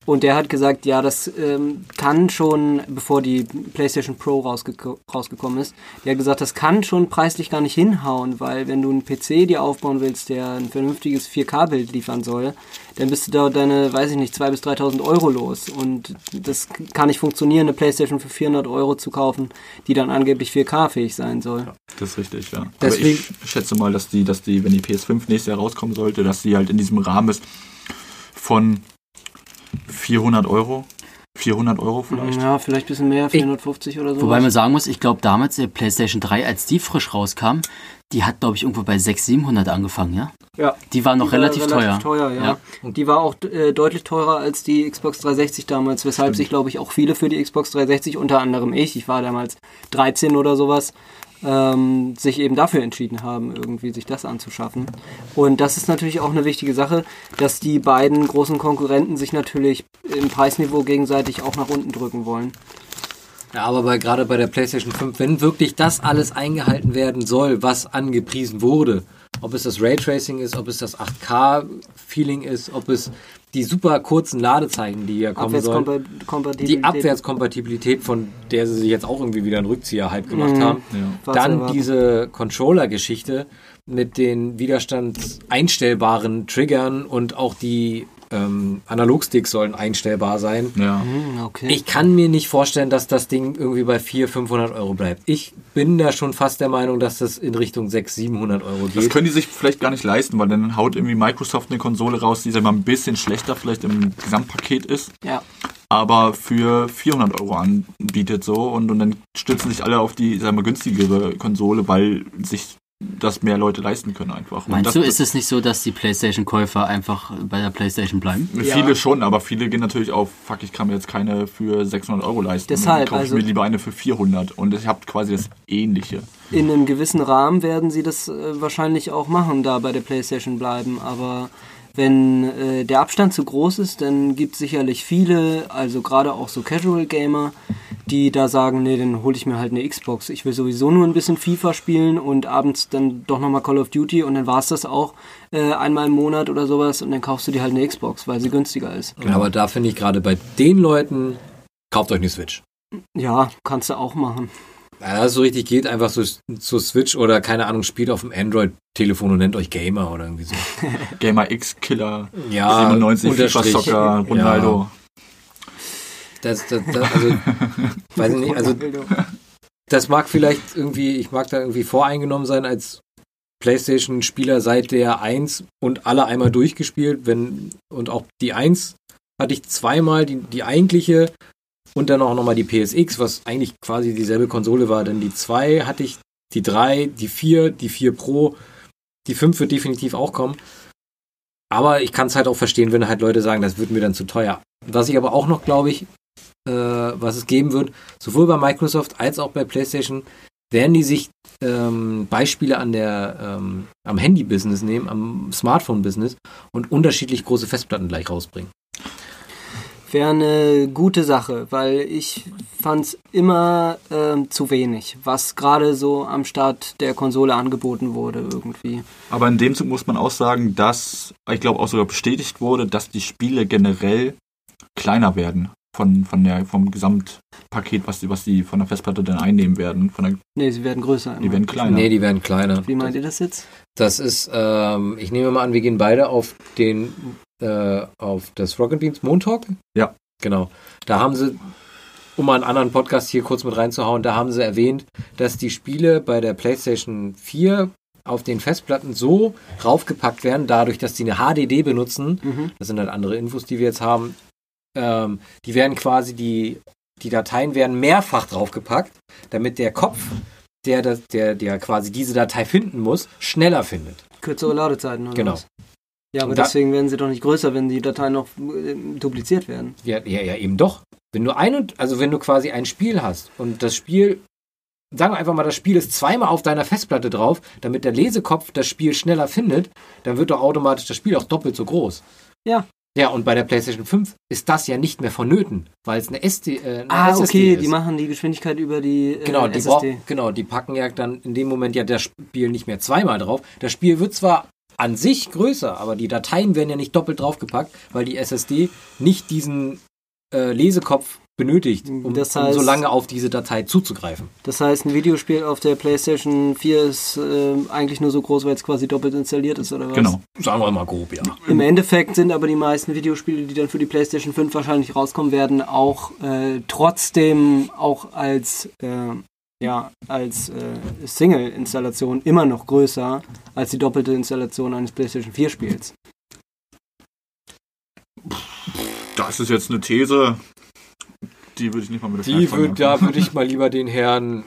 Und der hat gesagt, ja, das ähm, kann schon, bevor die PlayStation Pro rausgeko rausgekommen ist, der hat gesagt, das kann schon preislich gar nicht hinhauen, weil wenn du einen PC dir aufbauen willst, der ein vernünftiges 4K-Bild liefern soll, dann bist du da deine, weiß ich nicht, 2.000 bis 3.000 Euro los. Und das kann nicht funktionieren, eine PlayStation für 400 Euro zu kaufen, die dann angeblich 4K-fähig sein soll. Das ist richtig, ja. Deswegen- Aber ich schätze mal, dass die, dass die, wenn die PS5 nächstes Jahr rauskommen sollte, dass die halt in diesem Rahmen ist von 400 Euro. 400 Euro vielleicht. Ja, vielleicht ein bisschen mehr, 450 oder so. Wobei man sagen muss, ich glaube damals der PlayStation 3, als die frisch rauskam, die hat glaube ich irgendwo bei 600, 700 angefangen, ja? ja. Die war noch Die war relativ, teuer. teuer ja. Ja. Und die war auch äh, deutlich teurer als die Xbox 360 damals, weshalb sich, glaube ich, auch viele für die Xbox 360, unter anderem ich, ich war damals 13 oder sowas, ähm, sich eben dafür entschieden haben, irgendwie sich das anzuschaffen. Und das ist natürlich auch eine wichtige Sache, dass die beiden großen Konkurrenten sich natürlich im Preisniveau gegenseitig auch nach unten drücken wollen. Ja, aber bei, gerade bei der PlayStation 5, wenn wirklich das alles eingehalten werden soll, was angepriesen wurde, ob es das Raytracing ist, ob es das 8K-Feeling ist, ob es die super kurzen Ladezeiten, die ja kommen sollen, Abwärtskompatibilität. die Abwärtskompatibilität, von der sie sich jetzt auch irgendwie wieder einen Rückzieher-Hype gemacht Mhm. haben, Ja. Dann diese Controller-Geschichte mit den widerstandseinstellbaren Triggern und auch die ähm, Analogsticks sollen einstellbar sein. Ja. Hm, okay. Ich kann mir nicht vorstellen, dass das Ding irgendwie bei 400, 500 Euro bleibt. Ich bin da schon fast der Meinung, dass das in Richtung 600, 700 Euro Das geht. können die sich vielleicht gar nicht leisten, weil dann haut irgendwie Microsoft eine Konsole raus, die sag ich mal ein bisschen schlechter vielleicht im Gesamtpaket ist, ja. aber für 400 Euro anbietet so und, und dann stützen sich alle auf die, sag ich mal, günstigere Konsole, weil sich das mehr Leute leisten können einfach. Meinst das, du, ist es nicht so, dass die PlayStation-Käufer einfach bei der PlayStation bleiben? Viele Ja. schon, aber viele gehen natürlich auf, fuck, ich kann mir jetzt keine für 600 Euro leisten. Deshalb, dann kaufe also- ich mir lieber eine für 400 und ich habe quasi das Ähnliche. In einem gewissen Rahmen werden sie das äh, wahrscheinlich auch machen, da bei der PlayStation bleiben. Aber wenn äh, der Abstand zu groß ist, dann gibt es sicherlich viele, also gerade auch so Casual Gamer, die da sagen, nee, dann hole ich mir halt eine Xbox. Ich will sowieso nur ein bisschen FIFA spielen und abends dann doch nochmal Call of Duty und dann war es das auch äh, einmal im Monat oder sowas und dann kaufst du dir halt eine Xbox, weil sie günstiger ist. Ja, aber da finde ich gerade bei den Leuten, kauft euch eine Switch. Ja, kannst du auch machen. Ja, so richtig geht, einfach so zur Switch oder keine Ahnung, spielt auf dem Android-Telefon und nennt euch Gamer oder irgendwie so. *laughs* Gamer X Killer Ja, 97 FIFA. Soccer Ronaldo. Das, das, das, also, *laughs* weiß ich nicht, also das mag vielleicht irgendwie, ich mag da irgendwie voreingenommen sein als PlayStation-Spieler seit der 1 und alle einmal durchgespielt, wenn, und auch die 1 hatte ich zweimal die, die eigentliche und dann auch nochmal die PSX, was eigentlich quasi dieselbe Konsole war, denn die 2 hatte ich, die 3, die 4, die 4 Pro, die 5 wird definitiv auch kommen. Aber ich kann es halt auch verstehen, wenn halt Leute sagen, das wird mir dann zu teuer. Was ich aber auch noch, glaube ich, äh, was es geben wird, sowohl bei Microsoft als auch bei PlayStation, werden die sich ähm, Beispiele an der, ähm, am Handy-Business nehmen, am Smartphone-Business und unterschiedlich große Festplatten gleich rausbringen. Wäre eine gute Sache, weil ich fand es immer ähm, zu wenig, was gerade so am Start der Konsole angeboten wurde irgendwie. Aber in dem Zug muss man auch sagen, dass, ich glaube auch sogar bestätigt wurde, dass die Spiele generell kleiner werden von, von der, vom Gesamtpaket, was die, was die von der Festplatte dann einnehmen werden. Von der, Nee, sie werden größer. die werden kleiner. Nee, die werden kleiner. Wie meint ihr das jetzt? Das ist, ähm, ich nehme mal an, wir gehen beide auf den, äh, auf das Rocket Beans Montalk. Ja. Genau. Da haben sie um mal einen anderen Podcast hier kurz mit reinzuhauen, da haben sie erwähnt, dass die Spiele bei der PlayStation 4 auf den Festplatten so raufgepackt werden, dadurch, dass die eine HDD benutzen. Mhm. Das sind halt andere Infos, die wir jetzt haben. Ähm, die werden quasi die, die Dateien werden mehrfach draufgepackt, damit der Kopf, der, der, der quasi diese Datei finden muss, schneller findet. Kürzere Ladezeiten oder Genau. was? Ja, aber Und da- deswegen werden sie doch nicht größer, wenn die Dateien noch äh, dupliziert werden. Ja, ja, ja, eben doch. Wenn du ein und, also wenn du quasi ein Spiel hast und das Spiel, sagen wir einfach mal, das Spiel ist zweimal auf deiner Festplatte drauf, damit der Lesekopf das Spiel schneller findet, dann wird doch automatisch das Spiel auch doppelt so groß. Ja. Ja, und bei der PlayStation 5 ist das ja nicht mehr vonnöten, weil es eine, SD, äh, eine Ah, SSD okay, ist. die machen die Geschwindigkeit über die äh, Genau, die SSD. genau, die packen ja dann in dem Moment ja das Spiel nicht mehr zweimal drauf. Das Spiel wird zwar an sich größer, aber die Dateien werden ja nicht doppelt draufgepackt, weil die SSD nicht diesen äh, Lesekopf benötigt, um, Das um heißt- so lange auf diese Datei zuzugreifen. Das heißt, ein Videospiel auf der PlayStation 4 ist äh, eigentlich nur so groß, weil es quasi doppelt installiert ist, oder was? Genau. Sagen wir mal grob, ja. Im Endeffekt sind aber die meisten Videospiele, die dann für die PlayStation 5 wahrscheinlich rauskommen werden, auch äh, trotzdem auch als äh, ja als äh, Single-Installation immer noch größer als die doppelte Installation eines PlayStation 4 Spiels. Das ist jetzt eine These, die würde ich nicht mal mit der Die würd, da würde ich mal lieber den Herrn,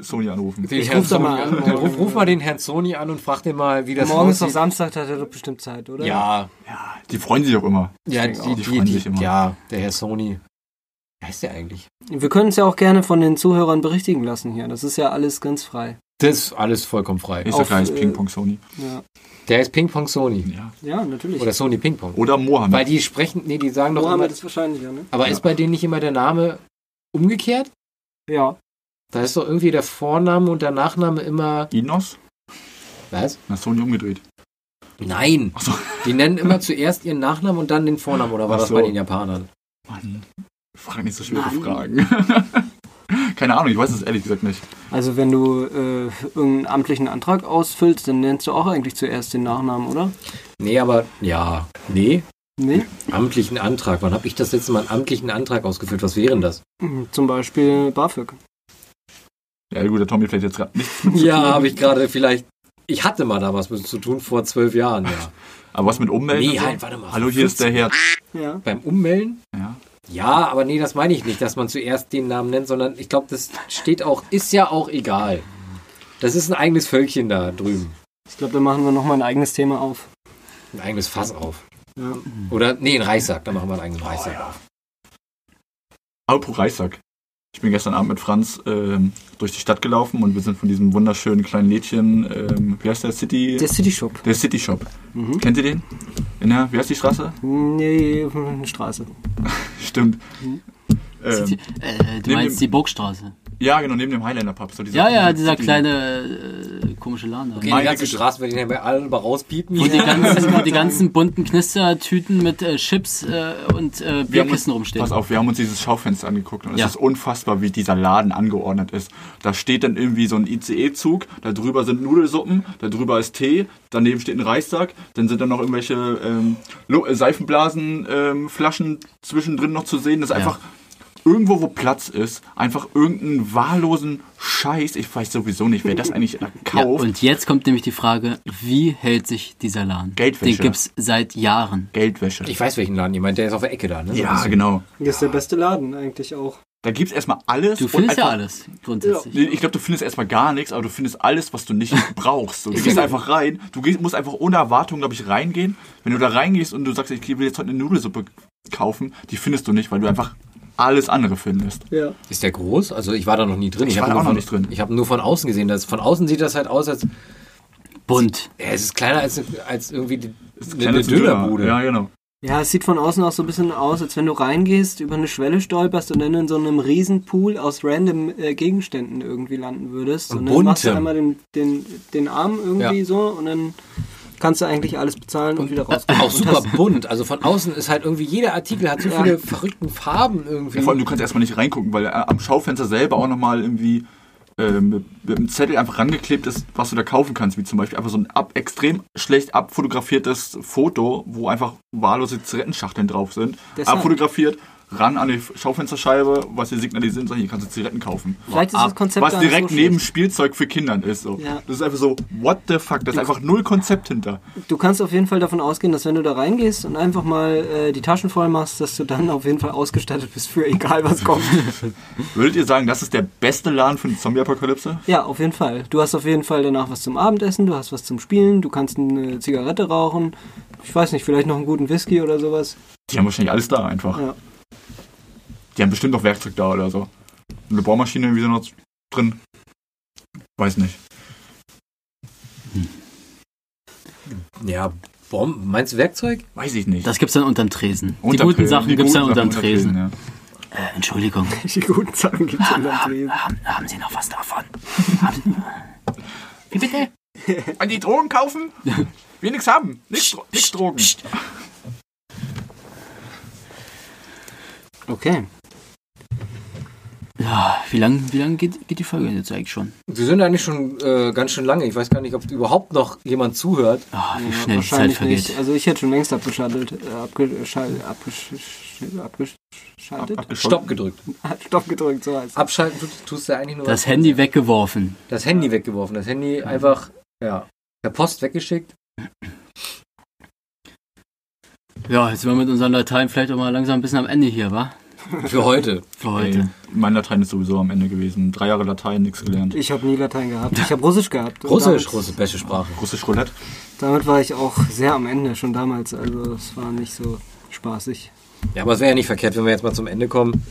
Sony anrufen. den Ich Herrn Sony mal an. an. Ja, ruf, ruf mal den Herrn Sony an und frag den mal, wie das Morgen ist doch. Samstag, da hat er doch bestimmt Zeit, oder? Ja, Ja, die freuen sich auch immer. ja, die, die die, freuen die, sich immer. ja, der Herr Sony. Wie heißt der eigentlich? Wir können es ja auch gerne von den Zuhörern berichtigen lassen hier. Das ist ja alles ganz frei. Das ist alles vollkommen frei. Ich Auf, sag gleich äh, Ping-Pong Sony. Ja, Der ist Ping Pong Sony. Ja. ja natürlich. Oder Sony Ping Pong. Oder Mohammed. Weil die sprechen, nee, die sagen doch immer, Mohammed ist wahrscheinlicher, ne? aber ist bei denen nicht immer der Name umgekehrt? Ja. Da ist doch irgendwie der Vorname und der Nachname immer, Inos? was? Na, Sony umgedreht. Nein. Ach so. Die nennen immer zuerst ihren Nachnamen und dann den Vornamen, oder war Ach das so. bei den Japanern? Mann, frag nicht so schwere Mann. Fragen. *laughs* Keine Ahnung, ich weiß es ehrlich gesagt nicht. Also wenn du äh, irgendeinen amtlichen Antrag ausfüllst, dann nennst du auch eigentlich zuerst den Nachnamen, oder? Nee, aber, ja, nee. Nee? Amtlichen Antrag. Wann habe ich das letzte Mal einen amtlichen Antrag ausgefüllt? Was wäre denn das? Mhm, Zum Beispiel BAföG. Ja gut, der Tommy vielleicht jetzt gerade nichts Ja, habe ich gerade vielleicht. Ich hatte mal da was mit zu tun vor zwölf Jahren, ja. Aber was mit Ummelden? Nee, so? halt, warte mal. Hallo, hier ist der Herr. Ja. Beim Ummelden? Ja. Ja, aber nee, das meine ich nicht, dass man zuerst den Namen nennt, sondern ich glaube, das steht auch, ist ja auch egal. Das ist ein eigenes Völkchen da drüben. Ich glaube, da machen wir nochmal ein eigenes Thema auf. Ein eigenes Fass auf. Ja. Oder, nee, ein Reissack, da machen wir einen eigenen Reissack auf. Apropos Reissack. Ich bin gestern Abend mit Franz ähm, durch die Stadt gelaufen und wir sind von diesem wunderschönen kleinen Lädchen, ähm, wie heißt der City? Der City Shop. der City Shop. Mhm. Kennt ihr den? In der, wie heißt die Straße? Nee, eine Straße. *laughs* Stimmt. Mhm. Ähm, Äh, du meinst dem- die Burgstraße. Ja, genau, neben dem Highlander Pub. So Ja, ja, dieser City- kleine äh, komische Laden. da. Okay, Meine die ganze Güte. Straße werden ja alle mal rauspiepen. Wo die ganzen, die *laughs* ganzen bunten Knistertüten mit äh, Chips äh, und äh, Bierkisten rumstehen. pass auf, wir haben uns dieses Schaufenster angeguckt und Ja. es ist unfassbar, wie dieser Laden angeordnet ist. Da steht dann irgendwie so ein ICE-Zug, da drüber sind Nudelsuppen, da drüber ist Tee, daneben steht ein Reissack, dann sind dann noch irgendwelche ähm, Lo- äh, Seifenblasen, ähm, zwischendrin noch zu sehen. Das ist Ja. einfach irgendwo, wo Platz ist, einfach irgendeinen wahllosen Scheiß. Ich weiß sowieso nicht, wer das eigentlich *laughs* Ja, kauft. und jetzt kommt nämlich die Frage, wie hält sich dieser Laden? Geldwäsche. Den gibt's seit Jahren. Geldwäsche. Ich weiß, welchen Laden ihr meint, der ist auf der Ecke da, ne? So ja, bisschen. genau. Das ist der beste Laden eigentlich auch. Da gibt's erstmal alles. Du findest ja alles, grundsätzlich. Nee, Ich glaube, du findest erstmal gar nichts, aber du findest alles, was du nicht *laughs* brauchst. So, du gehst ja- einfach rein. Du gehst, musst einfach ohne Erwartung, glaube ich, reingehen. Wenn du da reingehst und du sagst, ich will jetzt heute eine Nudelsuppe kaufen, die findest du nicht, weil du einfach alles andere findest. Ja. Ist der groß? Also ich war da noch nie drin. Ich war hab da auch noch von, nicht drin. Ich habe nur von außen gesehen. Das, von außen sieht das halt aus, als Bunt. ja, es ist kleiner als, als irgendwie die, eine, eine. Dönerbude. Ja, genau. Ja, es sieht von außen auch so ein bisschen aus, als wenn du reingehst, über eine Schwelle stolperst und dann in so einem riesen Pool aus random äh, Gegenständen irgendwie landen würdest. Und Und, dann machst du buntem. einmal den, den, den Arm irgendwie Ja. so und dann kannst du eigentlich alles bezahlen und, wieder Äh, rausgehen. auch super bunt. Also von außen ist halt irgendwie jeder Artikel hat so Ja. viele verrückten Farben irgendwie. Ja, vor allem, du kannst erstmal nicht reingucken, weil äh, am Schaufenster selber auch nochmal irgendwie ähm, mit, mit einem Zettel einfach rangeklebt ist, was du da kaufen kannst, wie zum Beispiel einfach so ein ab, extrem schlecht abfotografiertes Foto, wo einfach wahllose Zigarettenschachteln drauf sind. Deshalb. Abfotografiert, ran an die Schaufensterscheibe, was hier signalisiert, hier kannst du Zigaretten kaufen. Vielleicht ist das Konzept Was direkt so neben. Spielzeug für Kindern ist. So. Ja. Das ist einfach so, what the fuck? Da ist einfach null Konzept hinter. Du kannst auf jeden Fall davon ausgehen, dass wenn du da reingehst und einfach mal äh, die Taschen voll machst, dass du dann auf jeden Fall ausgestattet bist für egal was kommt. *laughs* Würdet ihr sagen, das ist der beste Laden für eine Zombie-Apokalypse? ja, auf jeden Fall. Du hast auf jeden Fall danach was zum Abendessen, du hast was zum Spielen, du kannst eine Zigarette rauchen. Ich weiß nicht, vielleicht noch einen guten Whisky oder sowas. Die haben wahrscheinlich alles da einfach. Ja. Die haben bestimmt auch Werkzeug da oder so. Eine Bohrmaschine wie so noch drin. Weiß nicht. Ja, Bomben. Meinst du Werkzeug? Weiß ich nicht. Das gibt's dann unterm Tresen. Die Unterm guten Tresen. Sachen Die gibt's dann unterm Sachen Tresen. ja. Äh, Entschuldigung. *laughs* Die guten Sachen gibt es in der Tresen. Haben, haben Sie noch was davon? Haben, *laughs* wie bitte? *laughs* An die Drogen kaufen? Wir nix haben. Nix, Dro Drogen. Okay. Ja, wie lang, wie lang geht, geht die Folge jetzt eigentlich schon? Wir sind eigentlich schon äh, ganz schön lange. Ich weiß gar nicht, ob überhaupt noch jemand zuhört. Ah, wie Ja, schnell die Zeit wahrscheinlich vergeht. nicht. Also ich hätte schon längst abgeschaltet. Äh, abgeschaltet. Abgeschaltet. abgeschaltet Abgescholten. Stopp gedrückt. *laughs* Stopp gedrückt, so heißt es. Abschalten tust, tust du eigentlich nur Das Handy weggeworfen. Das Handy weggeworfen. Das Handy einfach, ja, per Post weggeschickt. Ja, jetzt sind wir mit unseren Latein vielleicht auch mal langsam ein bisschen am Ende hier, wa? Für heute. Für heute. Ey, mein Latein ist sowieso am Ende gewesen. Drei Jahre Latein, nichts gelernt. Ich habe nie Latein gehabt. Ich habe Russisch gehabt. Russisch, damit, Russisch, beste Sprache. Russisch Roulette. damit war ich auch sehr am Ende, schon damals. Also es war nicht so spaßig. Ja, aber es wäre ja nicht verkehrt, wenn wir jetzt mal zum Ende kommen.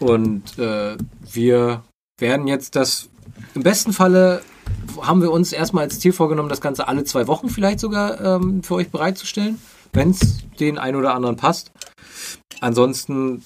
Und äh, wir werden jetzt das, im besten Falle haben wir uns erstmal als Ziel vorgenommen, das Ganze alle zwei Wochen vielleicht sogar ähm, für euch bereitzustellen, wenn es den einen oder anderen passt. Ansonsten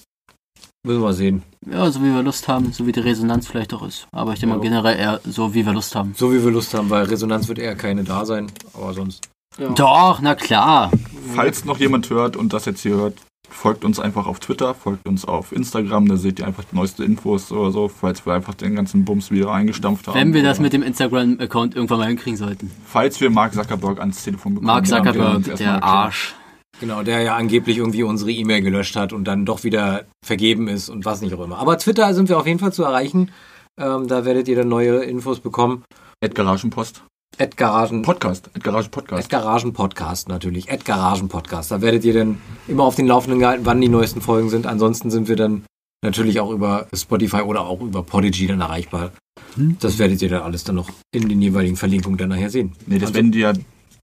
müssen wir sehen. Ja, so wie wir Lust haben, so wie die Resonanz vielleicht auch ist. Aber ich denke mal generell eher so, wie wir Lust haben. So wie wir Lust haben, weil Resonanz wird eher keine da sein. Aber sonst. Ja. Doch, na klar. Falls noch jemand hört und das jetzt hier hört, folgt uns einfach auf Twitter, folgt uns auf Instagram, da seht ihr einfach die neueste Infos oder so, falls wir einfach den ganzen Bums wieder eingestampft haben. Wenn wir das mit dem Instagram-Account irgendwann mal hinkriegen sollten. Falls wir Mark Zuckerberg ans Telefon bekommen. Mark Zuckerberg, der erklärt. Arsch. Genau, der ja angeblich irgendwie unsere E-Mail gelöscht hat und dann doch wieder vergeben ist und was nicht auch immer. Aber Twitter sind wir auf jeden Fall zu erreichen. Ähm, da werdet ihr dann neue Infos bekommen. Ed Garagenpost. Ed Garagen, Podcast. Ed Garage Podcast. Ed Garagen Podcast natürlich. Ed Garagen Podcast. Da werdet ihr dann immer auf den Laufenden gehalten, wann die neuesten Folgen sind. Ansonsten sind wir dann natürlich auch über Spotify oder auch über Podigy dann erreichbar. Das werdet ihr dann alles dann noch in den jeweiligen Verlinkungen dann nachher sehen. Nee, das werden die ja,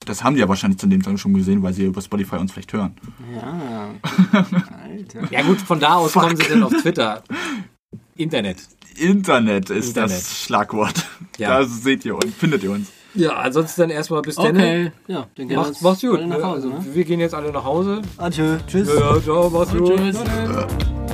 das haben die ja wahrscheinlich zu dem Zeitpunkt schon gesehen, weil sie über Spotify uns vielleicht hören. Ja. Alter. Ja gut, von da aus kommen sie dann auf Twitter. Internet. Internet ist Internet. das Schlagwort. Ja. Da seht ihr uns, findet ihr uns. Ja, ansonsten dann erstmal bis dann. Okay. Ja, dann gehen jetzt macht's gut. alle nach Hause, ne? Wir gehen jetzt alle nach Hause. Adieu. Tschüss. Ja, ja, ciao, macht's gut. Tschüss. Äh,